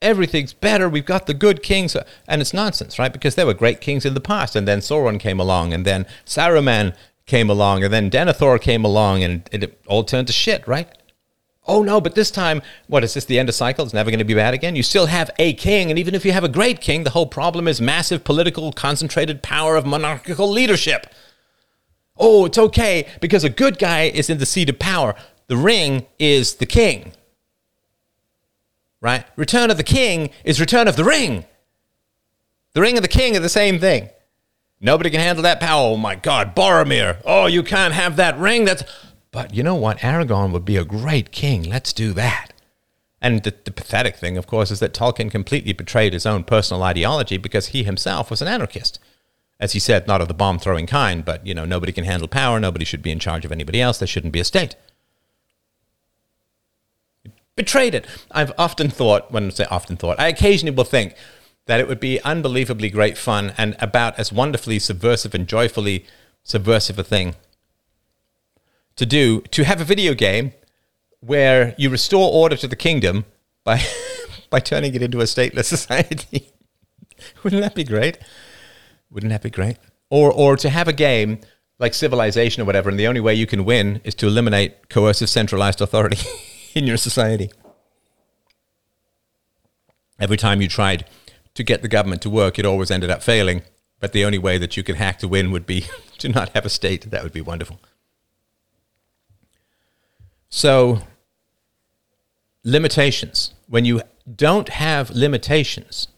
Everything's better. We've got the good kings. And it's nonsense, right? Because there were great kings in the past, and then Sauron came along, and then Saruman came along, and then Denethor came along, and it all turned to shit, right? Oh no, but this time, what is this the end of cycle? It's never going to be bad again? You still have a king, and even if you have a great king, the whole problem is massive political concentrated power of monarchical leadership. Oh, it's okay because a good guy is in the seat of power. The ring is the king. Right? Return of the king is return of the ring. The ring and the king are the same thing. Nobody can handle that power. Oh my God, Boromir. Oh, you can't have that ring. That's but you know what? Aragorn would be a great king. Let's do that. And the, the, pathetic thing, of course, is that Tolkien completely betrayed his own personal ideology because he himself was an anarchist. As he said, not of the bomb throwing kind, but, you know, nobody can handle power, nobody should be in charge of anybody else, there shouldn't be a state. Betrayed it. I've often thought, when I say often thought, I occasionally will think that it would be unbelievably great fun and about as wonderfully subversive and joyfully subversive a thing to do to have a video game where you restore order to the kingdom by by turning it into a stateless society. Wouldn't that be great? Wouldn't that be great? Or or to have a game like Civilization or whatever, and the only way you can win is to eliminate coercive centralized authority in your society. Every time you tried to get the government to work, it always ended up failing. But the only way that you could hack to win would be to not have a state. That would be wonderful. So, limitations. When you don't have limitations,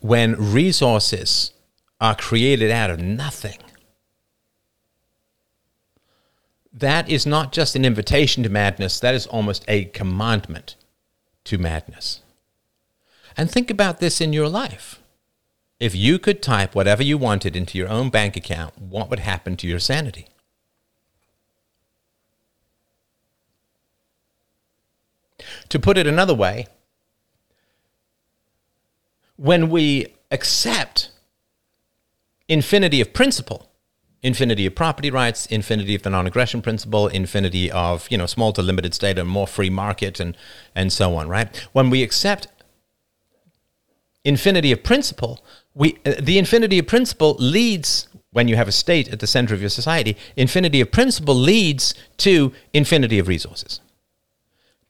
when resources are created out of nothing, that is not just an invitation to madness, that is almost a commandment to madness. And think about this in your life. If you could type whatever you wanted into your own bank account, what would happen to your sanity? To put it another way, when we accept infinity of principle, infinity of property rights, infinity of the non-aggression principle, infinity of you know small to limited state and more free market and and so on, right? When we accept infinity of principle, we the infinity of principle leads when you have a state at the center of your society, infinity of principle leads to infinity of resources.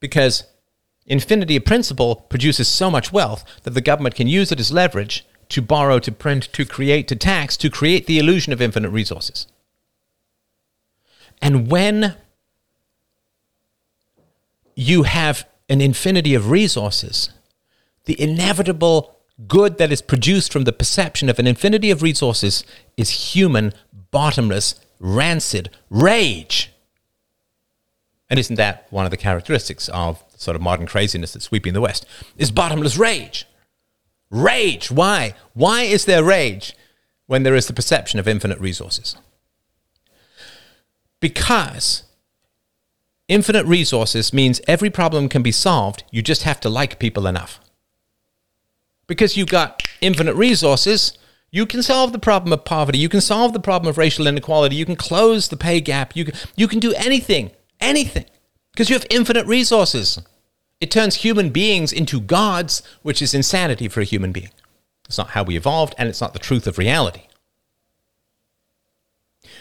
Because infinity of principle produces so much wealth that the government can use it as leverage to borrow, to print, to create, to tax, to create the illusion of infinite resources. And when you have an infinity of resources, the inevitable good that is produced from the perception of an infinity of resources is human, bottomless, rancid rage. And isn't that one of the characteristics of sort of modern craziness that's sweeping the West? Is bottomless rage. Rage. Why? Why is there rage when there is the perception of infinite resources? Because infinite resources means every problem can be solved. You just have to like people enough. Because you've got infinite resources, you can solve the problem of poverty. You can solve the problem of racial inequality. You can close the pay gap. You can, you can do anything, anything, because you have infinite resources. It turns human beings into gods, which is insanity for a human being. It's not how we evolved, and it's not the truth of reality.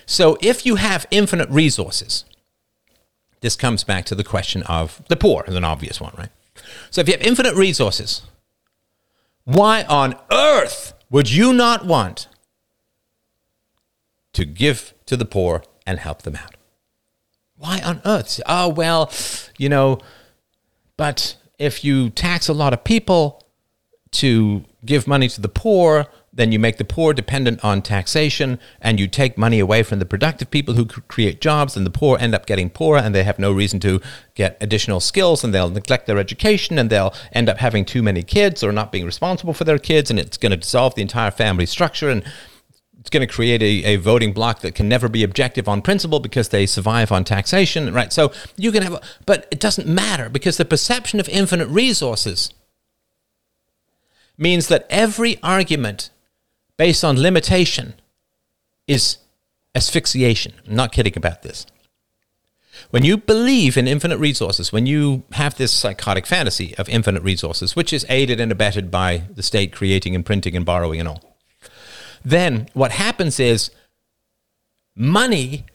So, if you have infinite resources, this comes back to the question of the poor, is an obvious one, right? So, if you have infinite resources, why on earth would you not want to give to the poor and help them out? Why on earth? Oh, well, you know, but if you tax a lot of people to give money to the poor, then you make the poor dependent on taxation and you take money away from the productive people who create jobs and the poor end up getting poorer and they have no reason to get additional skills and they'll neglect their education and they'll end up having too many kids or not being responsible for their kids and it's going to dissolve the entire family structure and it's going to create a, a voting bloc that can never be objective on principle because they survive on taxation, right? So you can have, but it doesn't matter because the perception of infinite resources means that every argument based on limitation is asphyxiation. I'm not kidding about this. When you believe in infinite resources, when you have this psychotic fantasy of infinite resources, which is aided and abetted by the state creating and printing and borrowing and all, then what happens is money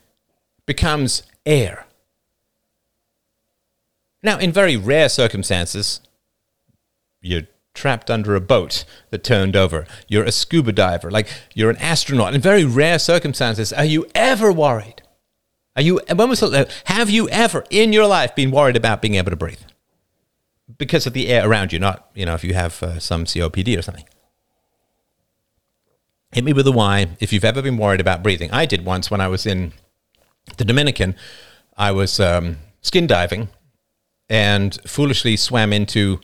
becomes air. Now, in very rare circumstances, you're trapped under a boat that turned over. You're a scuba diver, like you're an astronaut. In very rare circumstances, are you ever worried? Are you when was the, have you ever in your life been worried about being able to breathe because of the air around you? Not you know if you have uh, some COPD or something. Hit me with a why if you've ever been worried about breathing. I did once when I was in the Dominican. I was um, skin diving and foolishly swam into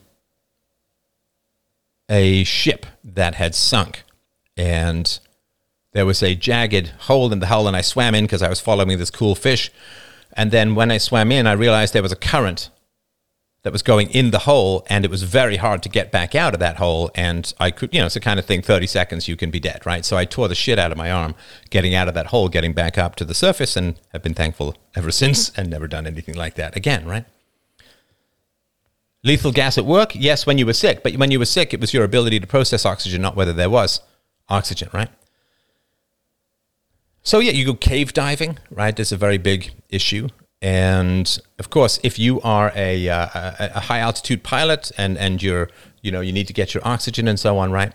a ship that had sunk and there was a jagged hole in the hull and I swam in because I was following this cool fish. And then when I swam in, I realized there was a current that was going in the hole and it was very hard to get back out of that hole. And I could, you know, it's the kind of thing 30 seconds you can be dead, right? So I tore the shit out of my arm getting out of that hole, getting back up to the surface and have been thankful ever since and never done anything like that again, right? Lethal gas at work? Yes, when you were sick. But when you were sick, it was your ability to process oxygen, not whether there was oxygen, right? So, yeah, you go cave diving, right? There's a very big issue. And of course, if you are a, uh, a, a high altitude pilot and, and you're, you know, you need to get your oxygen and so on, right?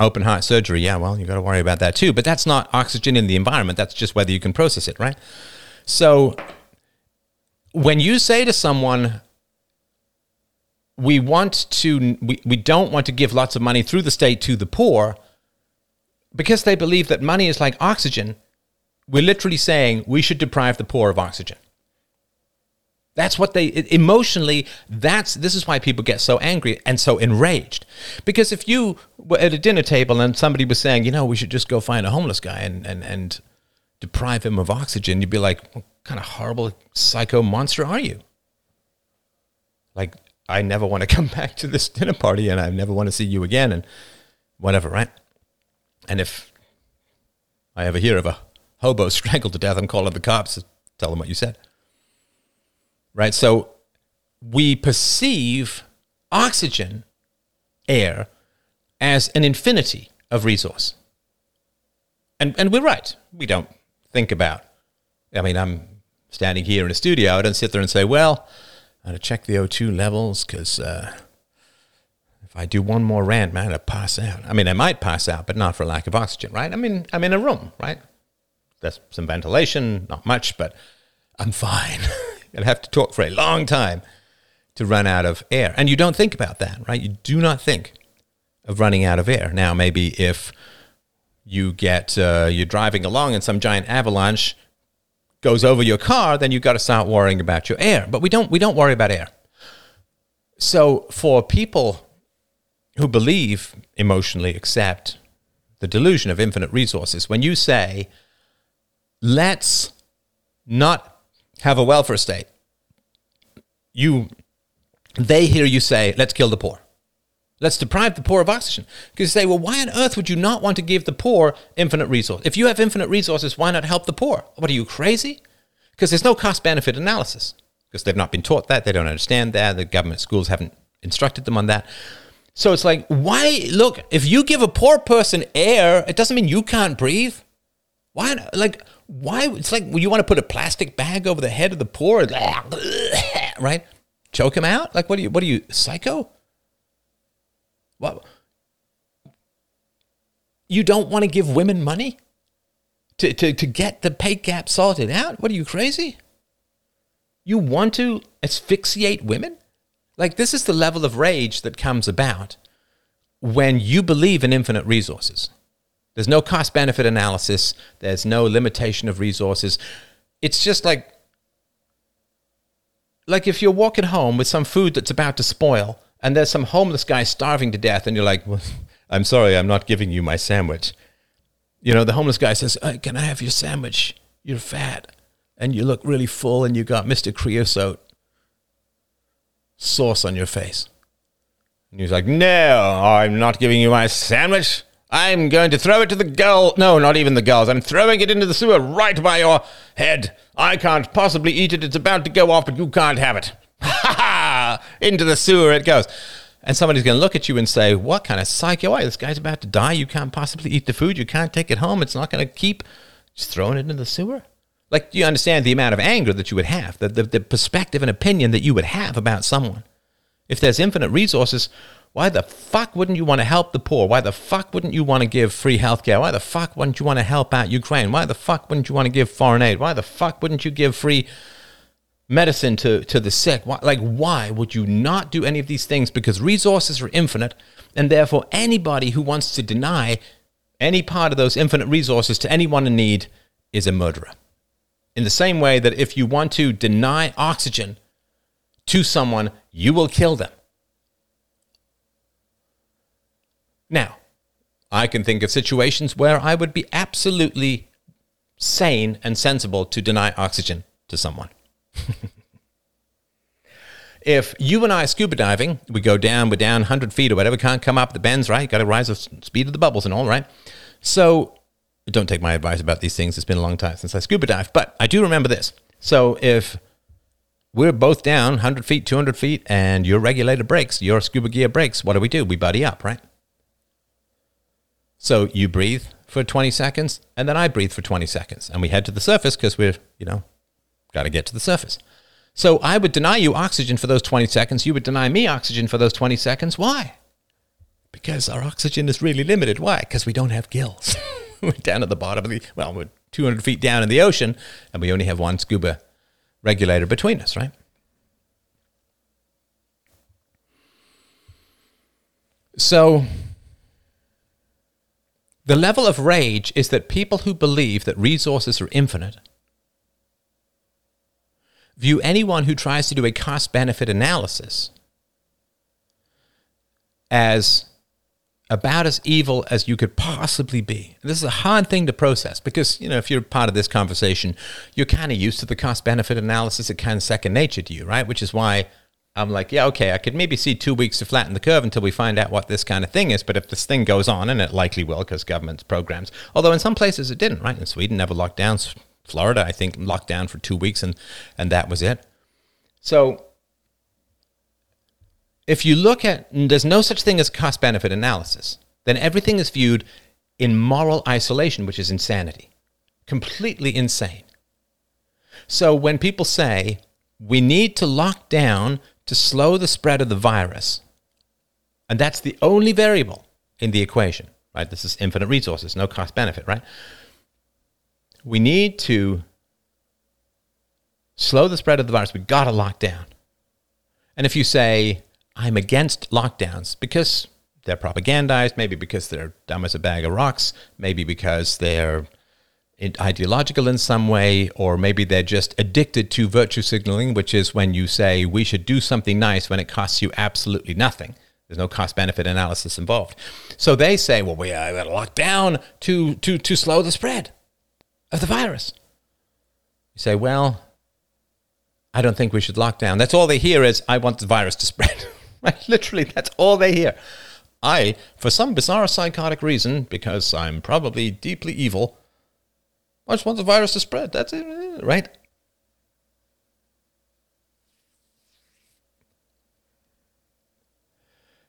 Open heart surgery, yeah, well, you got to worry about that too. But that's not oxygen in the environment. That's just whether you can process it, right? So when you say to someone, we want to we, we don't want to give lots of money through the state to the poor because they believe that money is like oxygen we're literally saying we should deprive the poor of oxygen. That's what they emotionally that's this is why people get so angry and so enraged. Because if you were at a dinner table and somebody was saying you know we should just go find a homeless guy and and, and deprive him of oxygen you'd be like what kind of horrible psycho monster are you? Like I never want to come back to this dinner party and I never want to see you again and whatever, right? And if I ever hear of a hobo strangled to death, I'm calling the cops to tell them what you said. Right? So we perceive oxygen, air, as an infinity of resource. And, and we're right. We don't think about, I mean, I'm standing here in a studio. I don't sit there and say, well, I gotta check the O2 levels because uh, if I do one more rant, man, I pass out. I mean, I might pass out, but not for lack of oxygen, right? I mean, I'm in a room, right? There's some ventilation, not much, but I'm fine. I'd have to talk for a long time to run out of air. And you don't think about that, right? You do not think of running out of air. Now, maybe if you get, uh, you're driving along and some giant avalanche goes over your car, then you've got to start worrying about your air. But we don't, we don't worry about air. So for people who believe, emotionally accept the delusion of infinite resources, when you say, let's not have a welfare state, you they hear you say, let's kill the poor. Let's deprive the poor of oxygen. Because you say, well, why on earth would you not want to give the poor infinite resources? If you have infinite resources, why not help the poor? What are you, crazy? Because there's no cost benefit analysis. Because they've not been taught that. They don't understand that. The government schools haven't instructed them on that. So it's like, why? Look, if you give a poor person air, it doesn't mean you can't breathe. Why? Like, why? It's like you want to put a plastic bag over the head of the poor, right? Choke him out? Like, what are you? What are you, psycho? What? You don't want to give women money to, to, to get the pay gap sorted out? What are you crazy? You want to asphyxiate women? Like, this is the level of rage that comes about when you believe in infinite resources. There's no cost benefit analysis, there's no limitation of resources. It's just like like if you're walking home with some food that's about to spoil and there's some homeless guy starving to death and you're like, well, I'm sorry, I'm not giving you my sandwich. You know, the homeless guy says, Can I have your sandwich? You're fat and you look really full and you got Mr. Creosote sauce on your face. And he's like, No, I'm not giving you my sandwich. I'm going to throw it to the girl. No, not even the girls. I'm throwing it into the sewer right by your head. I can't possibly eat it. It's about to go off, but you can't have it. Ha ha! Into the sewer it goes. And somebody's going to look at you and say, What kind of psycho are you? This guy's about to die. You can't possibly eat the food. You can't take it home. It's not going to keep. Just throwing it into the sewer? Like, you understand the amount of anger that you would have, the, the, the perspective and opinion that you would have about someone. If there's infinite resources, why the fuck wouldn't you want to help the poor? Why the fuck wouldn't you want to give free healthcare? Why the fuck wouldn't you want to help out Ukraine? Why the fuck wouldn't you want to give foreign aid? Why the fuck wouldn't you give free medicine to, to the sick? Why, like, why would you not do any of these things? Because resources are infinite, and therefore anybody who wants to deny any part of those infinite resources to anyone in need is a murderer. In the same way that if you want to deny oxygen to someone, you will kill them. Now, I can think of situations where I would be absolutely sane and sensible to deny oxygen to someone. if you and I scuba diving, we go down, we're down 100 feet or whatever, can't come up the bends, right? Got to rise the speed of the bubbles and all, right? So don't take my advice about these things. It's been a long time since I scuba dive, but I do remember this. So if we're both down 100 feet, 200 feet, and your regulator breaks, your scuba gear breaks, what do we do? We buddy up, right? So you breathe for 20 seconds, and then I breathe for 20 seconds, and we head to the surface because we're, you know, got to get to the surface. So I would deny you oxygen for those 20 seconds. You would deny me oxygen for those 20 seconds. Why? Because our oxygen is really limited. Why? Because we don't have gills. we're down at the bottom of the, well, we're 200 feet down in the ocean, and we only have one scuba regulator between us, right? So the level of rage is that people who believe that resources are infinite view anyone who tries to do a cost benefit analysis as about as evil as you could possibly be. This is a hard thing to process because, you know, if you're part of this conversation, you're kind of used to the cost benefit analysis. It kind of second nature to you, right? Which is why I'm like, yeah, okay, I could maybe see two weeks to flatten the curve until we find out what this kind of thing is. But if this thing goes on, and it likely will because government's programs, although in some places it didn't, right? In Sweden, never locked down. Florida, I think, locked down for two weeks and, and that was it. So if you look at, there's no such thing as cost benefit analysis, then everything is viewed in moral isolation, which is insanity. Completely insane. So when people say we need to lock down to slow the spread of the virus, and that's the only variable in the equation, right? This is infinite resources, no cost benefit, right? We need to slow the spread of the virus. We've got to lock down. And if you say, I'm against lockdowns because they're propagandized, maybe because they're dumb as a bag of rocks, maybe because they're ideological in some way, or maybe they're just addicted to virtue signaling, which is when you say we should do something nice when it costs you absolutely nothing. There's no cost benefit analysis involved. So they say, well, we uh, got to lock down to, to, to slow the spread of the virus. You say, well, I don't think we should lock down. That's all they hear is, I want the virus to spread. Literally, that's all they hear. I, for some bizarre psychotic reason, because I'm probably deeply evil, I just want the virus to spread. That's it, right?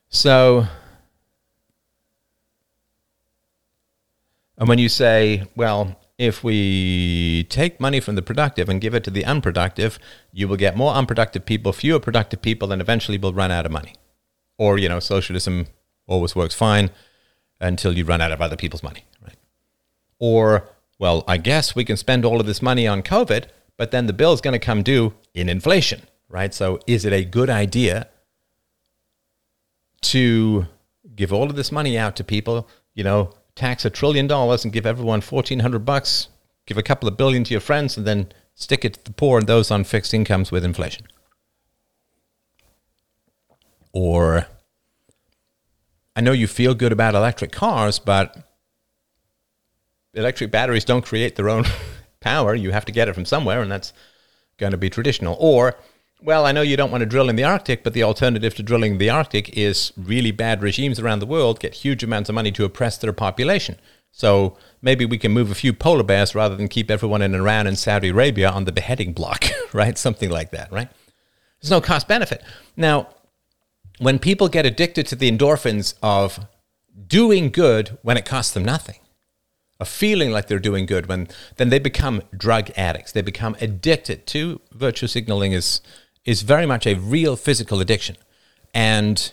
So, and when you say, well, if we take money from the productive and give it to the unproductive, you will get more unproductive people, fewer productive people, and eventually we'll run out of money. Or, you know, socialism always works fine until you run out of other people's money, right? Or, well, I guess we can spend all of this money on COVID, but then the bill is going to come due in inflation, right? So is it a good idea to give all of this money out to people, you know, tax a trillion dollars and give everyone 1400 bucks, give a couple of billion to your friends and then stick it to the poor and those on fixed incomes with inflation? Or I know you feel good about electric cars, but electric batteries don't create their own power. You have to get it from somewhere, and that's going to be traditional. Or, well, I know you don't want to drill in the Arctic, but the alternative to drilling in the Arctic is really bad regimes around the world get huge amounts of money to oppress their population. So maybe we can move a few polar bears rather than keep everyone in Iran and Saudi Arabia on the beheading block, right? Something like that, right? There's no cost benefit. Now, when people get addicted to the endorphins of doing good when it costs them nothing, of feeling like they're doing good, when then they become drug addicts. They become addicted to virtue signaling is is very much a real physical addiction. And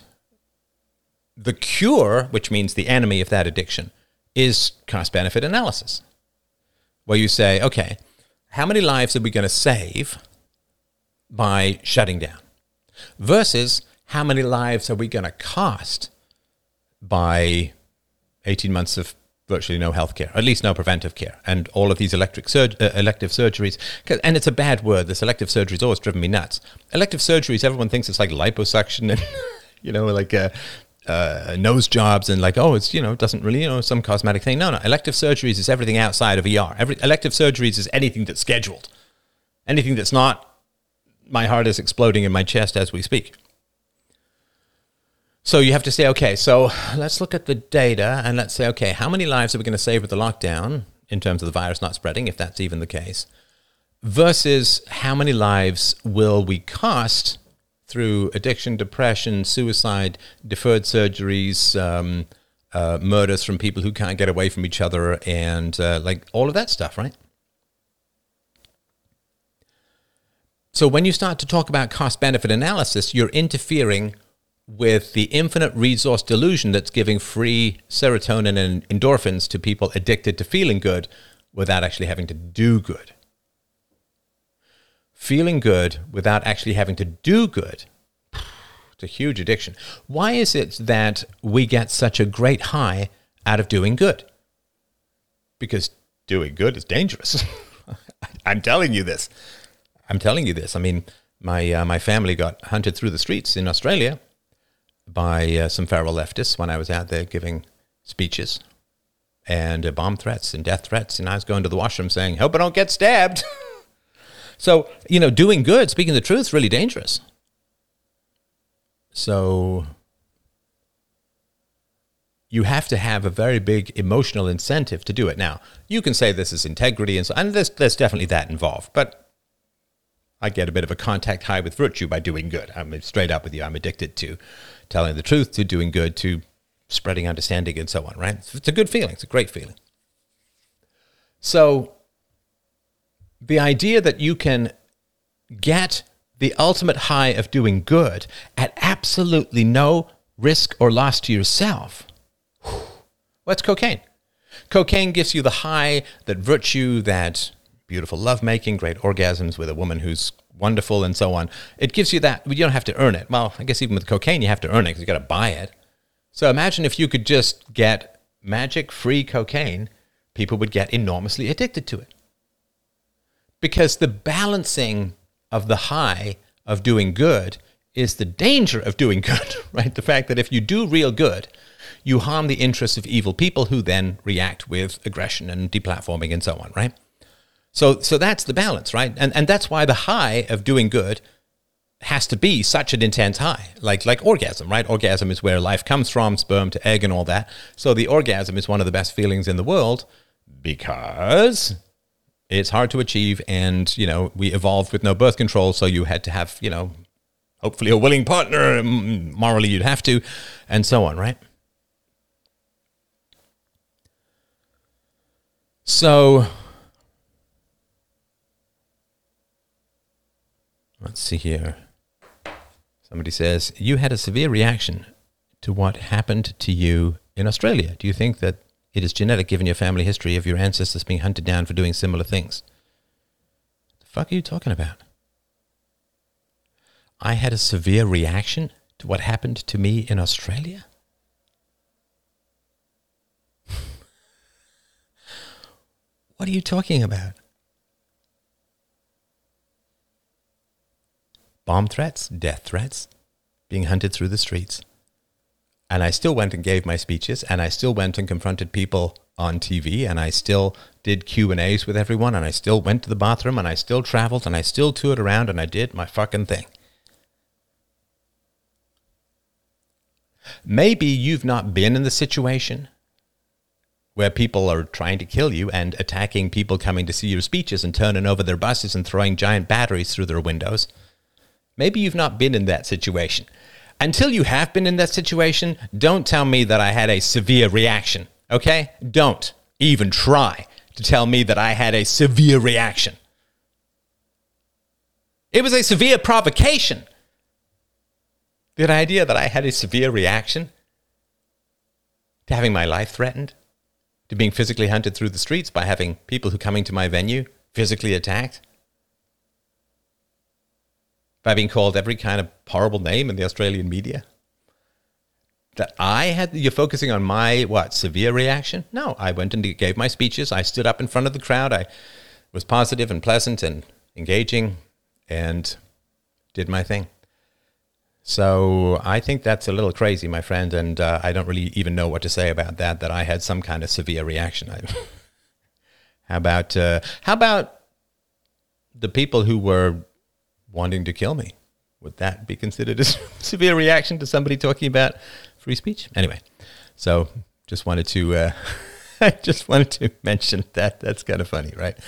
the cure, which means the enemy of that addiction, is cost benefit analysis. Where you say, okay, how many lives are we going to save by shutting down? Versus how many lives are we going to cost by 18 months of virtually no health care, at least no preventive care, and all of these electric uh, elective surgeries. And it's a bad word. This elective surgery has always driven me nuts. Elective surgeries, everyone thinks it's like liposuction and, you know, like uh, uh, nose jobs and like, oh, it's, you know, it doesn't really, you know, some cosmetic thing. No, no. Elective surgeries is everything outside of ER. Every, elective surgeries is anything that's scheduled, anything that's not my heart is exploding in my chest as we speak. So you have to say, okay, so let's look at the data and let's say, okay, how many lives are we going to save with the lockdown in terms of the virus not spreading, if that's even the case, versus how many lives will we cost through addiction, depression, suicide, deferred surgeries, um, uh, murders from people who can't get away from each other, and uh, like all of that stuff, right? So when you start to talk about cost benefit analysis, you're interfering with the infinite resource delusion that's giving free serotonin and endorphins to people addicted to feeling good without actually having to do good. Feeling good without actually having to do good. It's a huge addiction. Why is it that we get such a great high out of doing good? Because doing good is dangerous. I'm telling you this. I'm telling you this. I mean, my uh, my family got hunted through the streets in Australia by uh, some feral leftists when I was out there giving speeches and uh, bomb threats and death threats. And I was going to the washroom saying, Hope I don't get stabbed. so, you know, doing good, speaking the truth, really dangerous. So, you have to have a very big emotional incentive to do it. Now, you can say this is integrity and so, and there's, there's definitely that involved, but I get a bit of a contact high with virtue by doing good. I'm straight up with you. I'm addicted to telling the truth, to doing good, to spreading understanding and so on, right? It's a good feeling. It's a great feeling. So, the idea that you can get the ultimate high of doing good at absolutely no risk or loss to yourself. What's cocaine? Cocaine gives you the high, that virtue, that beautiful lovemaking, great orgasms with a woman who's wonderful, and so on. It gives you that, but you don't have to earn it. Well, I guess even with cocaine, you have to earn it because you got to buy it. So imagine if you could just get magic free cocaine, people would get enormously addicted to it. Because the balancing of the high of doing good is the danger of doing good, right? The fact that if you do real good, you harm the interests of evil people who then react with aggression and deplatforming and so on, right? So, so that's the balance, right? And, and that's why the high of doing good has to be such an intense high, like like orgasm, right? Orgasm is where life comes from, sperm to egg and all that. So the orgasm is one of the best feelings in the world because it's hard to achieve and you know we evolved with no birth control so you had to have you know hopefully a willing partner morally you'd have to and so on right so let's see here somebody says you had a severe reaction to what happened to you in australia do you think that it is genetic given your family history of your ancestors being hunted down for doing similar things. The fuck are you talking about? I had a severe reaction to what happened to me in Australia? what are you talking about? Bomb threats, death threats, being hunted through the streets and I still went and gave my speeches, and I still went and confronted people on TV, and I still did Q and A's with everyone, and I still went to the bathroom, and I still traveled, and I still toured around, and I did my fucking thing. Maybe you've not been in the situation where people are trying to kill you and attacking people coming to see your speeches and turning over their buses and throwing giant batteries through their windows. Maybe you've not been in that situation. Until you have been in that situation, don't tell me that I had a severe reaction, okay? Don't even try to tell me that I had a severe reaction. It was a severe provocation. The idea that I had a severe reaction to having my life threatened, to being physically hunted through the streets by having people who coming to my venue physically attacked by being called every kind of horrible name in the Australian media? That I had, you're focusing on my, what, severe reaction? No, I went and gave my speeches. I stood up in front of the crowd. I was positive and pleasant and engaging and did my thing. So I think that's a little crazy, my friend, and uh, I don't really even know what to say about that. That I had some kind of severe reaction. how about uh, how about the people who were wanting to kill me. Would that be considered a severe reaction to somebody talking about free speech? Anyway, so just wanted to uh, I just wanted to mention that. That's kind of funny, right?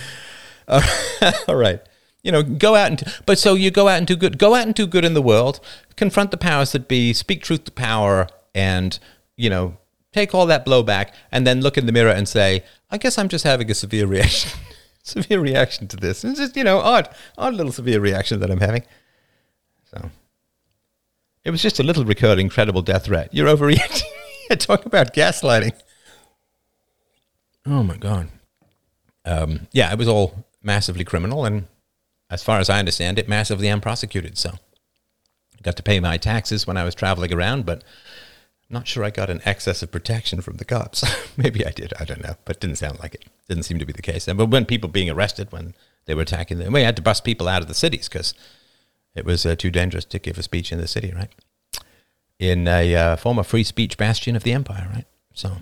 all right. You know, go out and but so you go out and do good. Go out and do good in the world. Confront the powers that be. Speak truth to power, and you know, take all that blowback, and then look in the mirror and say, "I guess I'm just having a severe reaction." severe reaction to this. It's just, you know, odd, odd little severe reaction that I'm having. So it was just a little recurring credible death threat. You're overreacting. Talk about gaslighting. Oh my God. Um, yeah, it was all massively criminal, and as far as I understand it, massively unprosecuted. So I got to pay my taxes when I was traveling around, but not sure I got an excess of protection from the cops. Maybe I did. I don't know, but didn't sound like it. Didn't seem to be the case. And but when people being arrested when they were attacking them, we had to bust people out of the cities because it was uh, too dangerous to give a speech in the city, right? In a uh, former free speech bastion of the empire, right? So,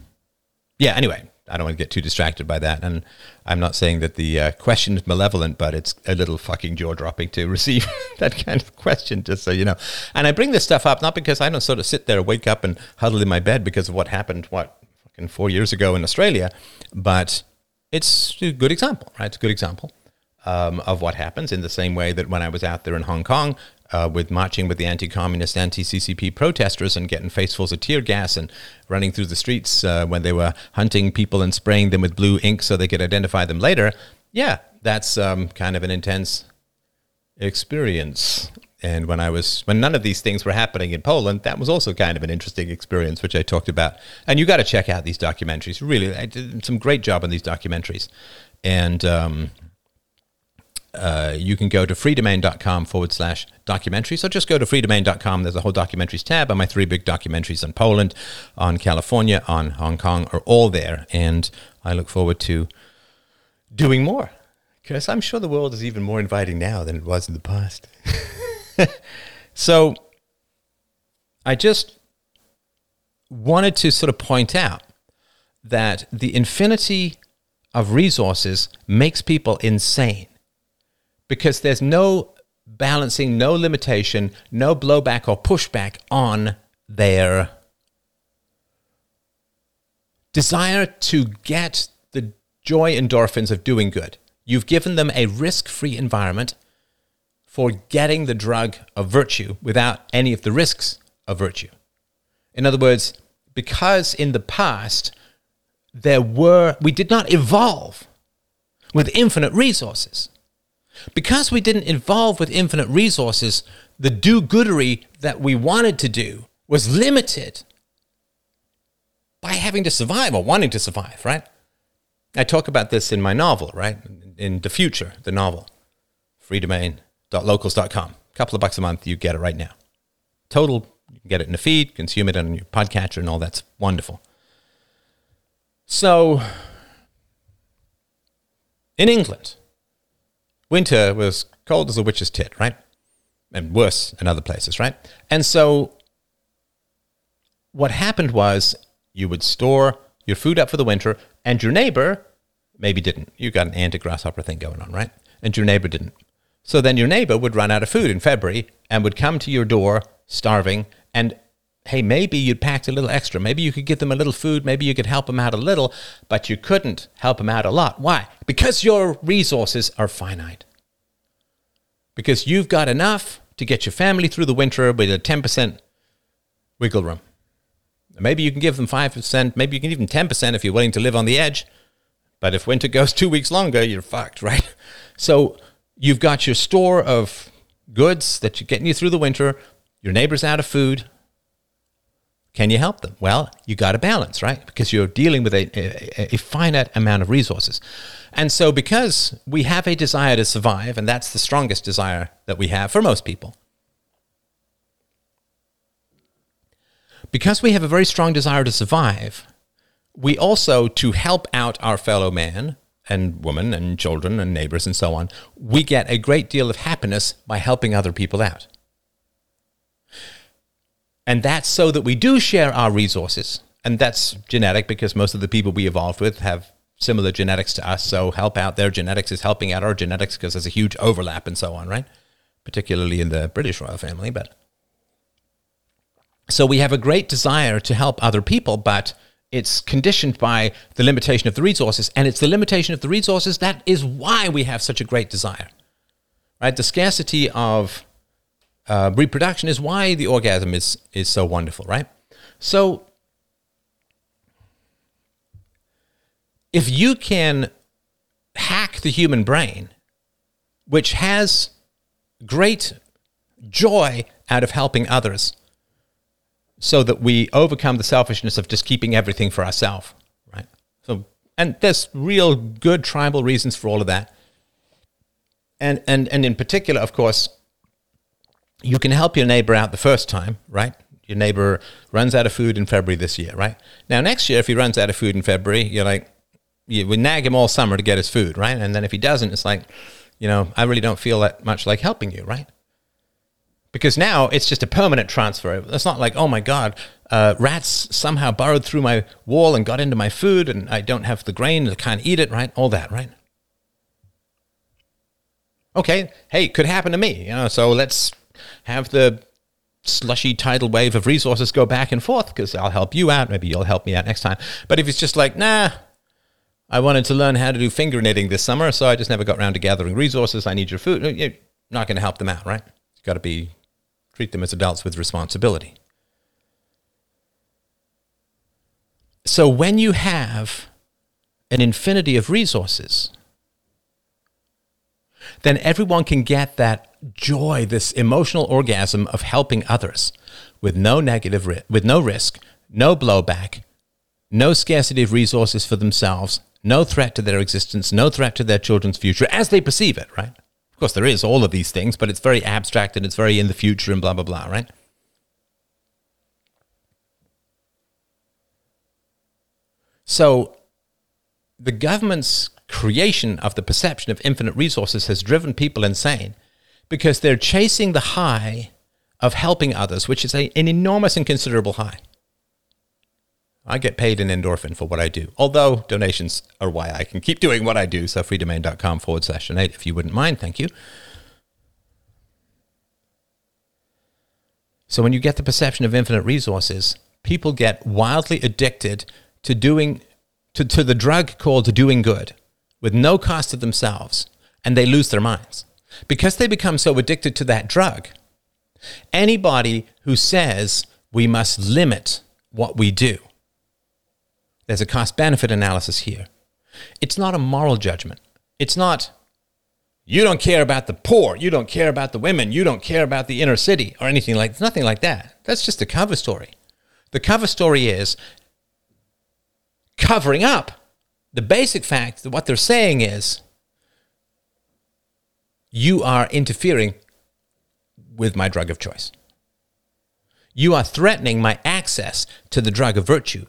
yeah. Anyway, I don't want to get too distracted by that. And I'm not saying that the uh, question is malevolent, but it's a little fucking jaw dropping to receive that kind of question, just so you know. And I bring this stuff up not because I don't sort of sit there, wake up, and huddle in my bed because of what happened, what, fucking four years ago in Australia, but it's a good example, right? It's a good example. Um, of what happens in the same way that when I was out there in Hong Kong, uh, with marching with the anti-communist, anti-CCP protesters and getting facefuls of tear gas and running through the streets uh, when they were hunting people and spraying them with blue ink so they could identify them later. Yeah, that's um, kind of an intense experience. And when I was when none of these things were happening in Poland, that was also kind of an interesting experience, which I talked about. And you got to check out these documentaries. Really, I did some great job on these documentaries. And um, uh, you can go to freedomain.com forward slash documentary. So just go to freedomain.com. There's a whole documentaries tab, and my three big documentaries on Poland, on California, on Hong Kong are all there. And I look forward to doing more because I'm sure the world is even more inviting now than it was in the past. so I just wanted to sort of point out that the infinity of resources makes people insane because there's no balancing, no limitation, no blowback or pushback on their desire to get the joy endorphins of doing good. You've given them a risk free environment for getting the drug of virtue without any of the risks of virtue. In other words, because in the past there were, we did not evolve with infinite resources. Because we didn't evolve with infinite resources, the do goodery that we wanted to do was limited by having to survive or wanting to survive, right? I talk about this in my novel, right? In The Future, the novel, free domain locals.com. A couple of bucks a month, you get it right now. Total, you can get it in the feed, consume it on your podcatcher, and all that's wonderful. So, in England, winter was cold as a witch's tit, right? And worse in other places, right? And so, what happened was you would store your food up for the winter, and your neighbor maybe didn't. You got an anti grasshopper thing going on, right? And your neighbor didn't. So then your neighbor would run out of food in February and would come to your door starving. And hey, maybe you'd packed a little extra. Maybe you could give them a little food. Maybe you could help them out a little, but you couldn't help them out a lot. Why? Because your resources are finite. Because you've got enough to get your family through the winter with a 10% wiggle room. Maybe you can give them 5%, maybe you can even 10% if you're willing to live on the edge. But if winter goes two weeks longer, you're fucked, right? So you've got your store of goods that you're getting you through the winter. Your neighbor's out of food. Can you help them? Well, you got to balance, right? Because you're dealing with a, a, a, finite amount of resources. And so, because we have a desire to survive, and that's the strongest desire that we have for most people, because we have a very strong desire to survive, we also, to help out our fellow man, and women and children and neighbors and so on, we get a great deal of happiness by helping other people out. And that's so that we do share our resources. And that's genetic because most of the people we evolved with have similar genetics to us. So help out their genetics is helping out our genetics because there's a huge overlap and so on, right? Particularly in the British royal family. But so we have a great desire to help other people, but it's conditioned by the limitation of the resources, and it's the limitation of the resources that is why we have such a great desire. Right? The scarcity of uh, reproduction is why the orgasm is is so wonderful, right? So, if you can hack the human brain, which has great joy out of helping others so that we overcome the selfishness of just keeping everything for ourselves, right? So, and there's real good tribal reasons for all of that. And, and, and in particular, of course, you can help your neighbor out the first time, right? Your neighbor runs out of food in February this year, right? Now, next year, if he runs out of food in February, you're like, you would nag him all summer to get his food, right? And then if he doesn't, it's like, you know, I really don't feel that much like helping you, right? because now it's just a permanent transfer. It's not like, oh my God, uh, rats somehow burrowed through my wall and got into my food and I don't have the grain, I can't eat it, right? All that, right? Okay, hey, could happen to me, you know, so let's have the slushy tidal wave of resources go back and forth because I'll help you out. Maybe you'll help me out next time. But if it's just like, nah, I wanted to learn how to do finger knitting this summer, so I just never got around to gathering resources. I need your food. You're not going to help them out, right? You've got to be treat them as adults with responsibility. So when you have an infinity of resources, then everyone can get that joy, this emotional orgasm of helping others with no negative ri- with no risk, no blowback, no scarcity of resources for themselves, no threat to their existence, no threat to their children's future as they perceive it, right? Of course there is all of these things, but it's very abstract and it's very in the future and blah blah blah, right? So the government's creation of the perception of infinite resources has driven people insane because they're chasing the high of helping others, which is a, an enormous and considerable high. I get paid an endorphin for what I do, although donations are why I can keep doing what I do. So freedomain.com forward slash donate if you wouldn't mind. Thank you. So when you get the perception of infinite resources, people get wildly addicted to doing to, to the drug called doing good with no cost to themselves, and they lose their minds. Because they become so addicted to that drug, anybody who says we must limit what we do, there's a cost benefit analysis here. It's not a moral judgment. It's not, you don't care about the poor, you don't care about the women, you don't care about the inner city, or anything like that. nothing like that. That's just a cover story. The cover story is covering up the basic fact that what they're saying is you are interfering with my drug of choice. You are threatening my access to the drug of virtue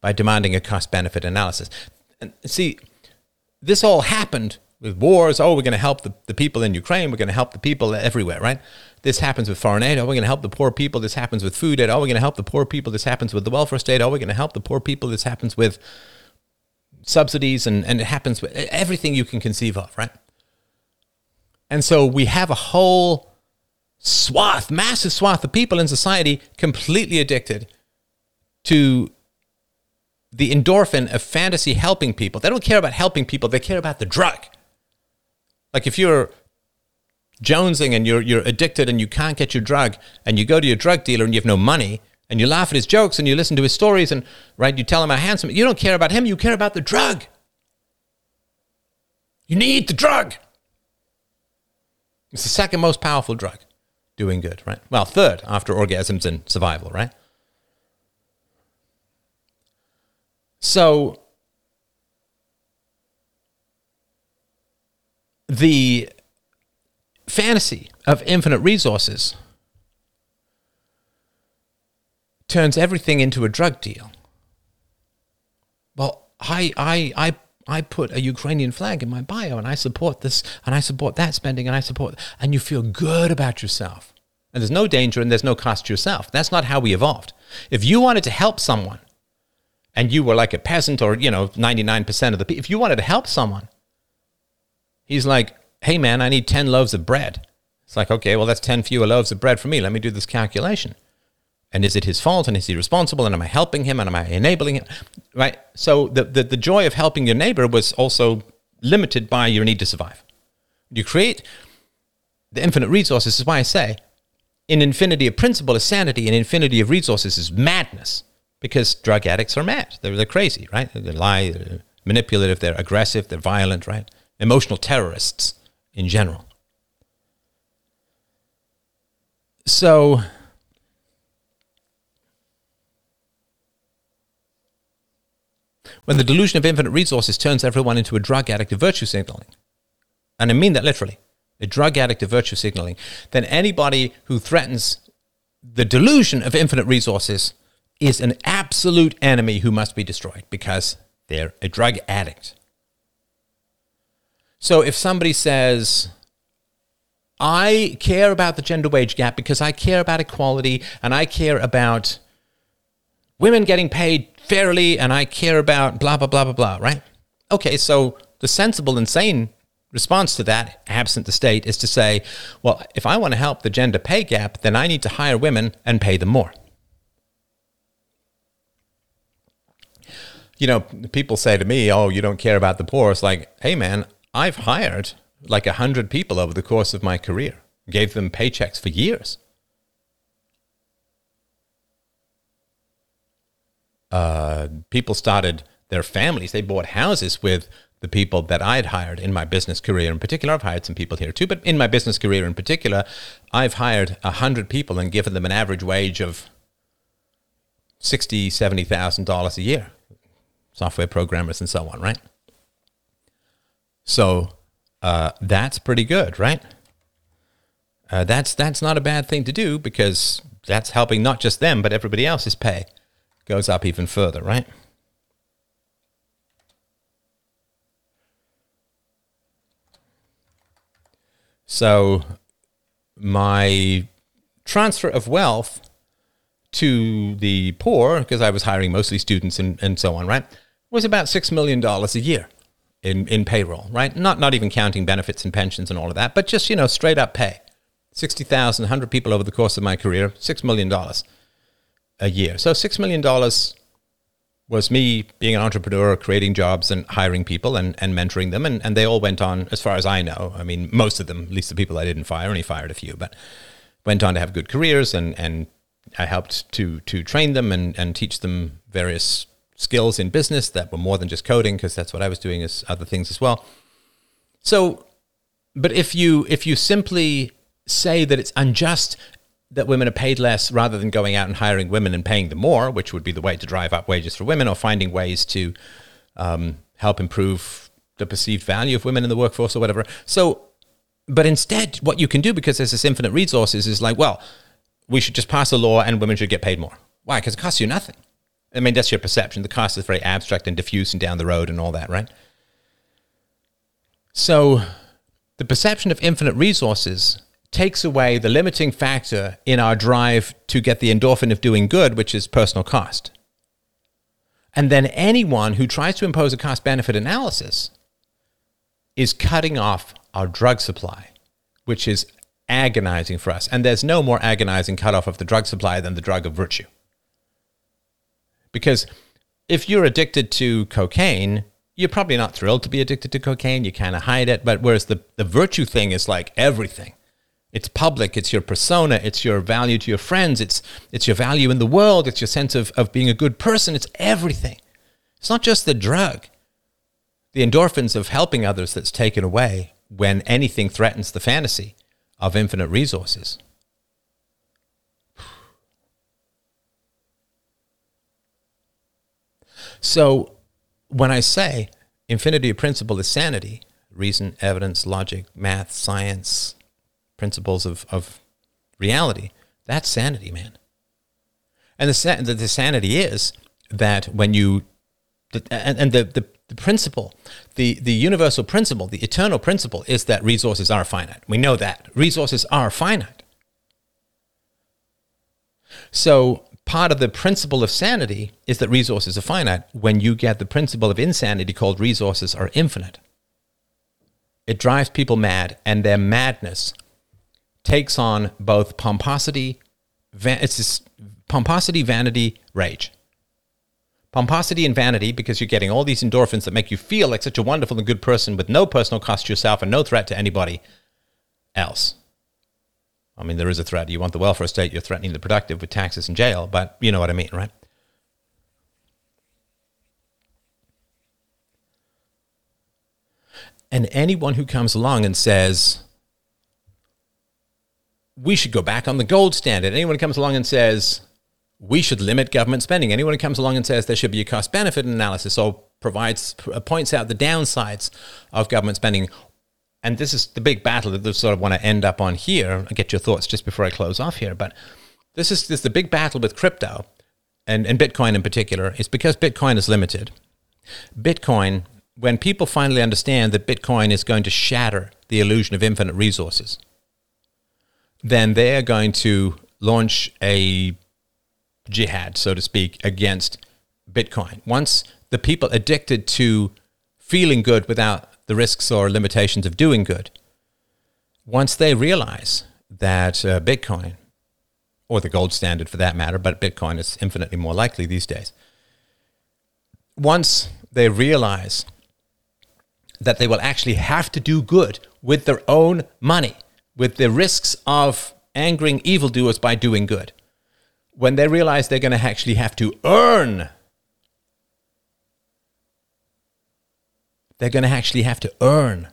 by demanding a cost benefit analysis. And see, this all happened with wars. Oh, we're going to help the, the people in Ukraine. We're going to help the people everywhere, right? This happens with foreign aid. Oh, we're going to help the poor people. This happens with food aid. Oh, we're going to help the poor people. This happens with the welfare state. Oh, we're going to help the poor people. This happens with subsidies and, and it happens with everything you can conceive of, right? And so we have a whole swath, massive swath of people in society completely addicted to the endorphin of fantasy helping people. They don't care about helping people, they care about the drug. Like if you're jonesing and you're you're addicted and you can't get your drug and you go to your drug dealer and you have no money and you laugh at his jokes and you listen to his stories and right you tell him how handsome you don't care about him you care about the drug. You need the drug. It's the second most powerful drug doing good right? Well third after orgasms and survival right? So the fantasy of infinite resources turns everything into a drug deal. Well, I, I, I, I put a Ukrainian flag in my bio and I support this and I support that spending and I support, and you feel good about yourself. And there's no danger and there's no cost to yourself. That's not how we evolved. If you wanted to help someone and you were like a peasant or, you know, 99% of the people, if you wanted to help someone, he's like, hey man, I need 10 loaves of bread. It's like, okay, well, that's 10 fewer loaves of bread for me. Let me do this calculation. And is it his fault? And is he responsible? And am I helping him? And am I enabling him? Right? So the, the, the joy of helping your neighbor was also limited by your need to survive. You create the infinite resources. This is why I say in infinity of principle is sanity, and infinity of resources is madness. Because drug addicts are mad. They're, they're crazy, right? They lie, they're manipulative, they're aggressive, they're violent, right? Emotional terrorists in general. So when the delusion of infinite resources turns everyone into a drug addict of virtue signaling, and I mean that literally, a drug addict of virtue signaling, then anybody who threatens the delusion of infinite resources is an absolute enemy who must be destroyed because they're a drug addict. So if somebody says, I care about the gender wage gap because I care about equality and I care about women getting paid fairly and I care about blah, blah, blah, blah, blah, right? Okay, so the sensible and sane response to that, absent the state, is to say, well, if I want to help the gender pay gap, then I need to hire women and pay them more. You know, people say to me, oh, you don't care about the poor. It's like, hey, man, I've hired like a hundred people over the course of my career. gave them paychecks for years. Uh, people started their families, they bought houses with the people that I'd hired in my business career in particular. I've hired some people here too, but in my business career in particular, I've hired 100 people and given them an average wage of sixty, seventy thousand dollars a year, software programmers and so on, right? So uh, that's pretty good, right? Uh, that's that's not a bad thing to do because that's helping not just them but everybody else's pay goes up even further, right? So my transfer of wealth to the poor, because I was hiring mostly students and, and so on, right, was about $6 million a year in, in payroll, right? Not, not even counting benefits and pensions and all of that, but just, you know, straight up pay. 60,000, 100 people over the course of my career, $6 million a year. So $6 million was me being an entrepreneur, creating jobs and hiring people and, and mentoring them. And, and they all went on, as far as I know, I mean, most of them, at least the people I didn't fire, only fired a few, but went on to have good careers and, and I helped to to train them and, and teach them various skills in business that were more than just coding because that's what I was doing as other things as well. So, but if you if you simply say that it's unjust that women are paid less rather than going out and hiring women and paying them more, which would be the way to drive up wages for women, or finding ways to um, help improve the perceived value of women in the workforce or whatever. So, but instead, what you can do because there's this infinite resources is like, well, we should just pass a law and women should get paid more. Why? Because it costs you nothing. I mean, that's your perception. The cost is very abstract and diffuse and down the road and all that, right? So, the perception of infinite resources takes away the limiting factor in our drive to get the endorphin of doing good, which is personal cost. And then anyone who tries to impose a cost benefit analysis is cutting off our drug supply, which is agonizing for us. And there's no more agonizing cutoff of the drug supply than the drug of virtue. Because if you're addicted to cocaine, you're probably not thrilled to be addicted to cocaine. You kind of hide it. But whereas the, the virtue thing is like everything. It's public, it's your persona, it's your value to your friends, it's, it's your value in the world, it's your sense of, of being a good person, it's everything. It's not just the drug. The endorphins of helping others that's taken away when anything threatens the fantasy of infinite resources. So, when I say infinity of principle is sanity, reason, evidence, logic, math, science, principles of, of reality, that's sanity, man. And the, the, the sanity is that when you, the, and, and the, the the principle, the, the universal principle, the eternal principle is that resources are finite. We know that. Resources are finite. So, part of the principle of sanity is that resources are finite when you get the principle of insanity called resources are infinite. It drives people mad, and their madness takes on both pomposity, va- it's pomposity, vanity, rage pomposity and vanity because you're getting all these endorphins that make you feel like such a wonderful and good person with no personal cost to yourself and no threat to anybody else. I mean, there is a threat. You want the welfare state, you're threatening the productive with taxes and jail, but you know what I mean, right? And anyone who comes along and says, we should go back on the gold standard, anyone who comes along and says, we should limit government spending. Anyone who comes along and says there should be a cost benefit analysis or provides uh, points out the downsides of government spending, and this is the big battle that they sort of want to end up on here. I get your thoughts just before I close off here, but this is this is the big battle with crypto and, and Bitcoin in particular. Is because Bitcoin is limited. Bitcoin, when people finally understand that Bitcoin is going to shatter the illusion of infinite resources, then they are going to launch a jihad, so to speak, against Bitcoin. Once the people addicted to feeling good without the risks or limitations of doing good, once they realize that uh, Bitcoin, or the gold standard for that matter, but Bitcoin is infinitely more likely these days, once they realize that they will actually have to do good with their own money, with the risks of angering evildoers by doing good. When they realize they're going to actually have to earn, they're going to actually have to earn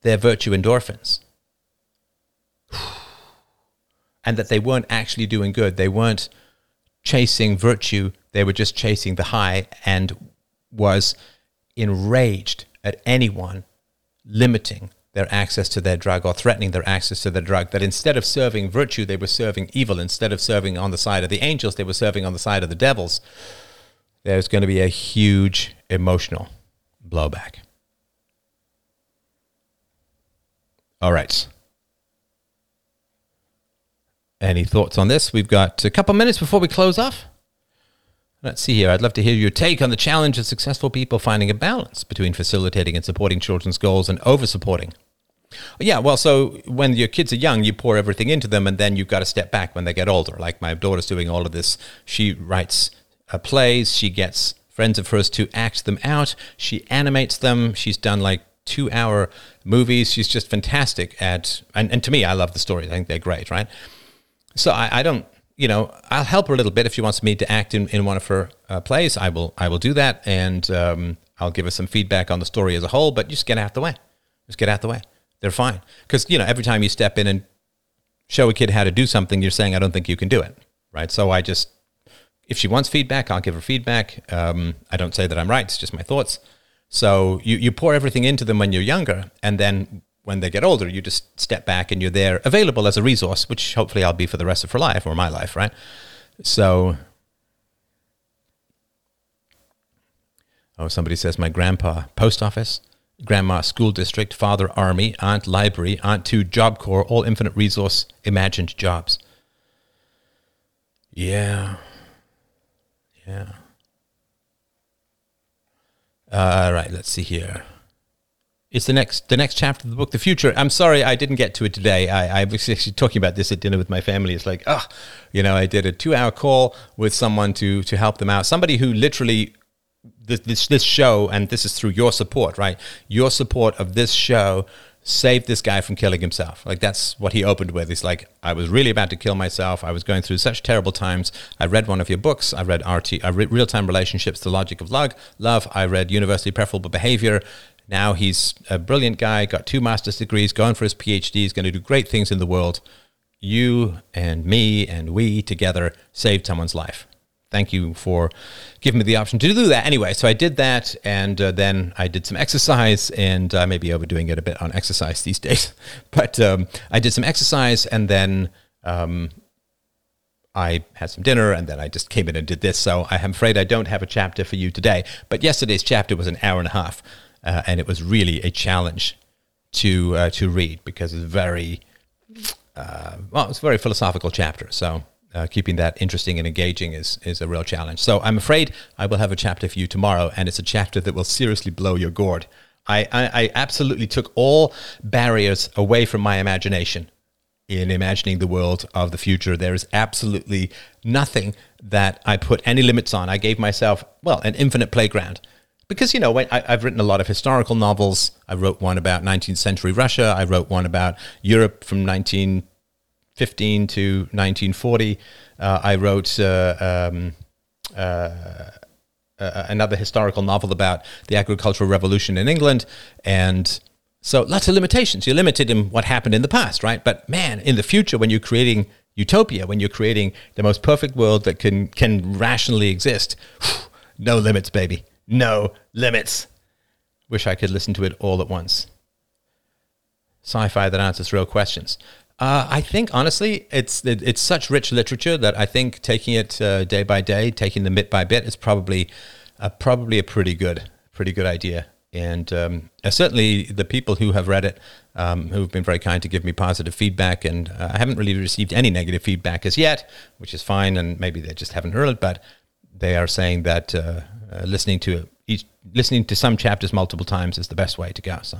their virtue endorphins. And that they weren't actually doing good. They weren't chasing virtue, they were just chasing the high and was enraged at anyone limiting their access to their drug or threatening their access to their drug. That instead of serving virtue, they were serving evil. Instead of serving on the side of the angels, they were serving on the side of the devils. There's going to be a huge emotional blowback. All right. Any thoughts on this? We've got a couple minutes before we close off. Let's see here. I'd love to hear your take on the challenge of successful people finding a balance between facilitating and supporting children's goals and over supporting. Yeah, well, so when your kids are young, you pour everything into them, and then you've got to step back when they get older. Like my daughter's doing all of this. She writes uh, plays, she gets friends of hers to act them out, she animates them. She's done like two hour movies. She's just fantastic at, and, and to me, I love the stories. I think they're great, right? So I, I don't, you know, I'll help her a little bit if she wants me to act in, in one of her uh, plays. I will, I will do that, and um, I'll give her some feedback on the story as a whole. But just get out the way. Just get out the way. They're fine because you know every time you step in and show a kid how to do something, you're saying I don't think you can do it, right? So I just, if she wants feedback, I'll give her feedback. Um, I don't say that I'm right; it's just my thoughts. So you you pour everything into them when you're younger, and then when they get older, you just step back and you're there available as a resource, which hopefully I'll be for the rest of her life or my life, right? So, oh, somebody says my grandpa, post office, grandma, school district, father, army, aunt, library, aunt, two, job corps, all infinite resource, imagined jobs. Yeah. Yeah. All right, let's see here. It's the next the next chapter of the book, the future. I'm sorry I didn't get to it today. I, I was actually talking about this at dinner with my family. It's like, ah, you know, I did a two hour call with someone to to help them out. Somebody who literally this, this this show, and this is through your support, right? Your support of this show saved this guy from killing himself. Like that's what he opened with. He's like, I was really about to kill myself. I was going through such terrible times. I read one of your books. I read RT, I read Real Time Relationships, The Logic of Love. Love. I read Universally Preferable Behavior. Now he's a brilliant guy, got two master's degrees, going for his PhD, he's going to do great things in the world. You and me and we together saved someone's life. Thank you for giving me the option to do that. Anyway, so I did that, and uh, then I did some exercise, and I may be overdoing it a bit on exercise these days, but um, I did some exercise, and then um, I had some dinner and then I just came in and did this. So I am afraid I don't have a chapter for you today. But yesterday's chapter was an hour and a half uh, and it was really a challenge to uh, to read because it's very uh, well, it's a very philosophical chapter. So uh, keeping that interesting and engaging is is a real challenge. So I'm afraid I will have a chapter for you tomorrow, and it's a chapter that will seriously blow your gourd. I, I, I absolutely took all barriers away from my imagination in imagining the world of the future. There is absolutely nothing that I put any limits on. I gave myself, well, an infinite playground because you know when I, have written a lot of historical novels. I wrote one about 19th century Russia. I wrote one about Europe from 1915 to 1940. Uh, I wrote uh, um, uh, another historical novel about the agricultural revolution in England, and so lots of limitations. You're limited in what happened in the past, right? But man, in the future, when you're creating utopia, when you're creating the most perfect world that can can rationally exist, no limits, baby no limits. Wish I could listen to it all at once. Sci fi that answers real questions. Uh, I think honestly, it's it, it's such rich literature that I think taking it uh, day by day, taking them bit by bit, is probably uh, probably a pretty good pretty good idea. And um, uh, certainly the people who have read it, um, who have been very kind to give me positive feedback, and uh, I haven't really received any negative feedback as yet, which is fine. And maybe they just haven't heard it, but they are saying that uh, listening to each, listening to some chapters multiple times is the best way to go. So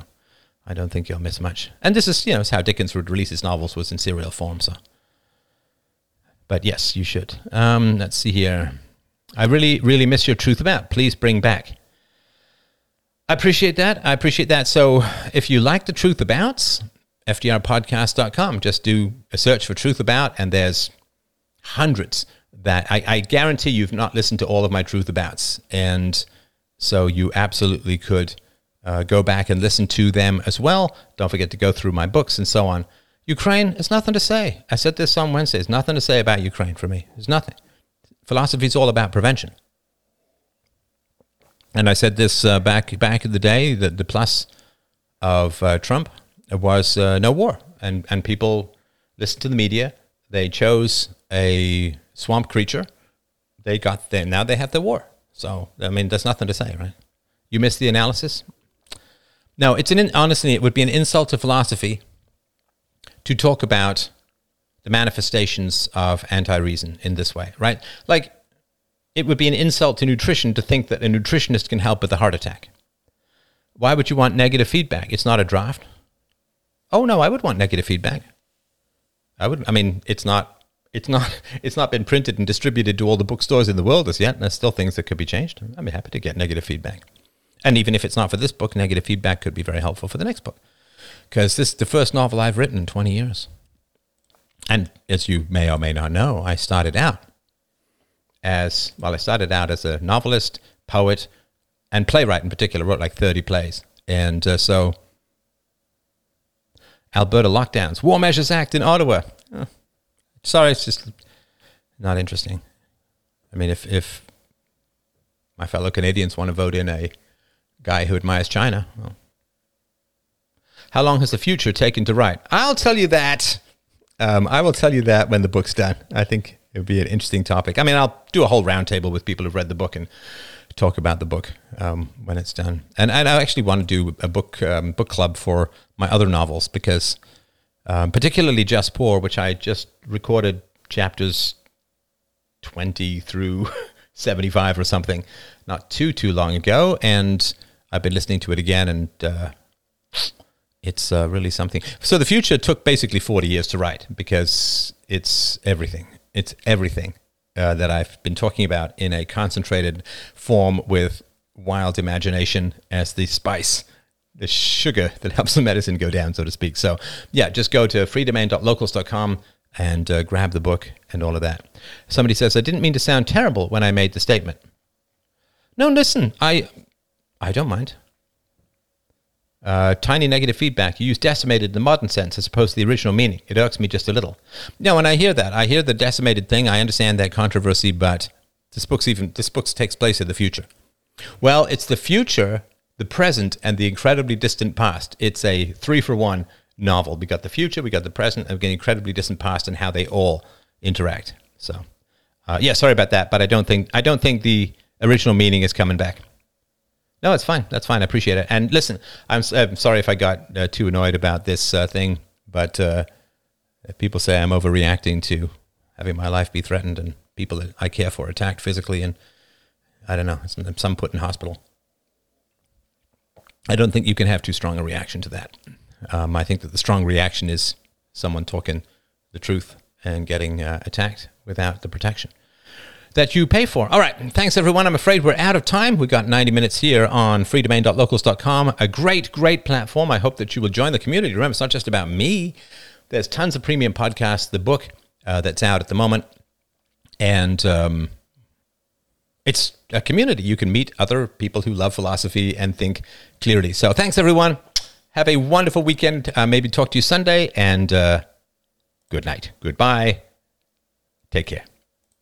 I don't think you'll miss much. And this is you know how Dickens would release his novels was in serial form. So, but yes, you should. Um, let's see here. I really really miss your truth about. Please bring back. I appreciate that. I appreciate that. So if you like the truth abouts, fdrpodcast.com. Just do a search for Truth About, and there's hundreds that I, I guarantee you've not listened to all of my Truth Abouts. And so you absolutely could uh, go back and listen to them as well. Don't forget to go through my books and so on. Ukraine, there's nothing to say. I said this on Wednesday. There's nothing to say about Ukraine for me. There's nothing. Philosophy is all about prevention. And I said this uh, back back in the day that the plus of uh, Trump was uh, no war, and and people listened to the media. They chose a swamp creature. They got there. Now they have the war. So I mean, there's nothing to say, right? You missed the analysis. No, it's an honestly, it would be an insult to philosophy to talk about the manifestations of anti-reason in this way, right? Like it would be an insult to nutrition to think that a nutritionist can help with a heart attack. Why would you want negative feedback? It's not a draft. Oh no, I would want negative feedback. I would. I mean, it's not. It's not. It's not been printed and distributed to all the bookstores in the world as yet. There's still things that could be changed. I'd be happy to get negative feedback. And even if it's not for this book, negative feedback could be very helpful for the next book. Because this is the first novel I've written in 20 years. And as you may or may not know, I started out as well, I started out as a novelist, poet, and playwright in particular. wrote like 30 plays. And uh, so, Alberta lockdowns, War Measures Act in Ottawa. Oh, sorry, it's just not interesting. I mean, if, if my fellow Canadians want to vote in a guy who admires China, well, how long has the future taken to write? I'll tell you that. Um, I will tell you that when the book's done. I think it would be an interesting topic. I mean, I'll do a whole roundtable with people who've read the book and talk about the book um, when it's done. And, and I actually want to do a book um, book club for my other novels because, um, particularly Just Poor, which I just recorded chapters twenty through seventy five or something, not too too long ago, and I've been listening to it again, and uh, it's uh, really something. So the future took basically forty years to write because it's everything it's everything uh, that I've been talking about in a concentrated form with wild imagination as the spice, the sugar that helps the medicine go down, so to speak. So, yeah, just go to freedomain.locals.com and uh, grab the book and all of that. Somebody says, I didn't mean to sound terrible when I made the statement. No, listen, I, I don't mind. Uh, tiny negative feedback. You use decimated in the modern sense as opposed to the original meaning. It irks me just a little. No, when I hear that, I hear the decimated thing. I understand that controversy, but this book's even this book takes place in the future. Well, it's the future, the present, and the incredibly distant past. It's a three for one novel. We got the future, we got the present, and we got the incredibly distant past, and how they all interact. So, uh, yeah, sorry about that, but I don't think I don't think the original meaning is coming back. No, it's fine. That's fine. I appreciate it. And listen, I'm, I'm sorry if I got uh, too annoyed about this uh, thing, but uh, people say I'm overreacting to having my life be threatened and people that I care for attacked physically, and I don't know, some put in hospital. I don't think you can have too strong a reaction to that. Um, I think that the strong reaction is someone talking the truth and getting uh, attacked without the protection that you pay for. All right. Thanks, everyone. I'm afraid we're out of time. We've got 90 minutes here on freedomain.locals.com. A great, great platform. I hope that you will join the community. Remember, it's not just about me, there's tons of premium podcasts, the book uh, that's out at the moment. And um, it's a community. You can meet other people who love philosophy and think clearly. So thanks, everyone. Have a wonderful weekend. Uh, maybe talk to you Sunday. And uh, good night. Goodbye. Take care.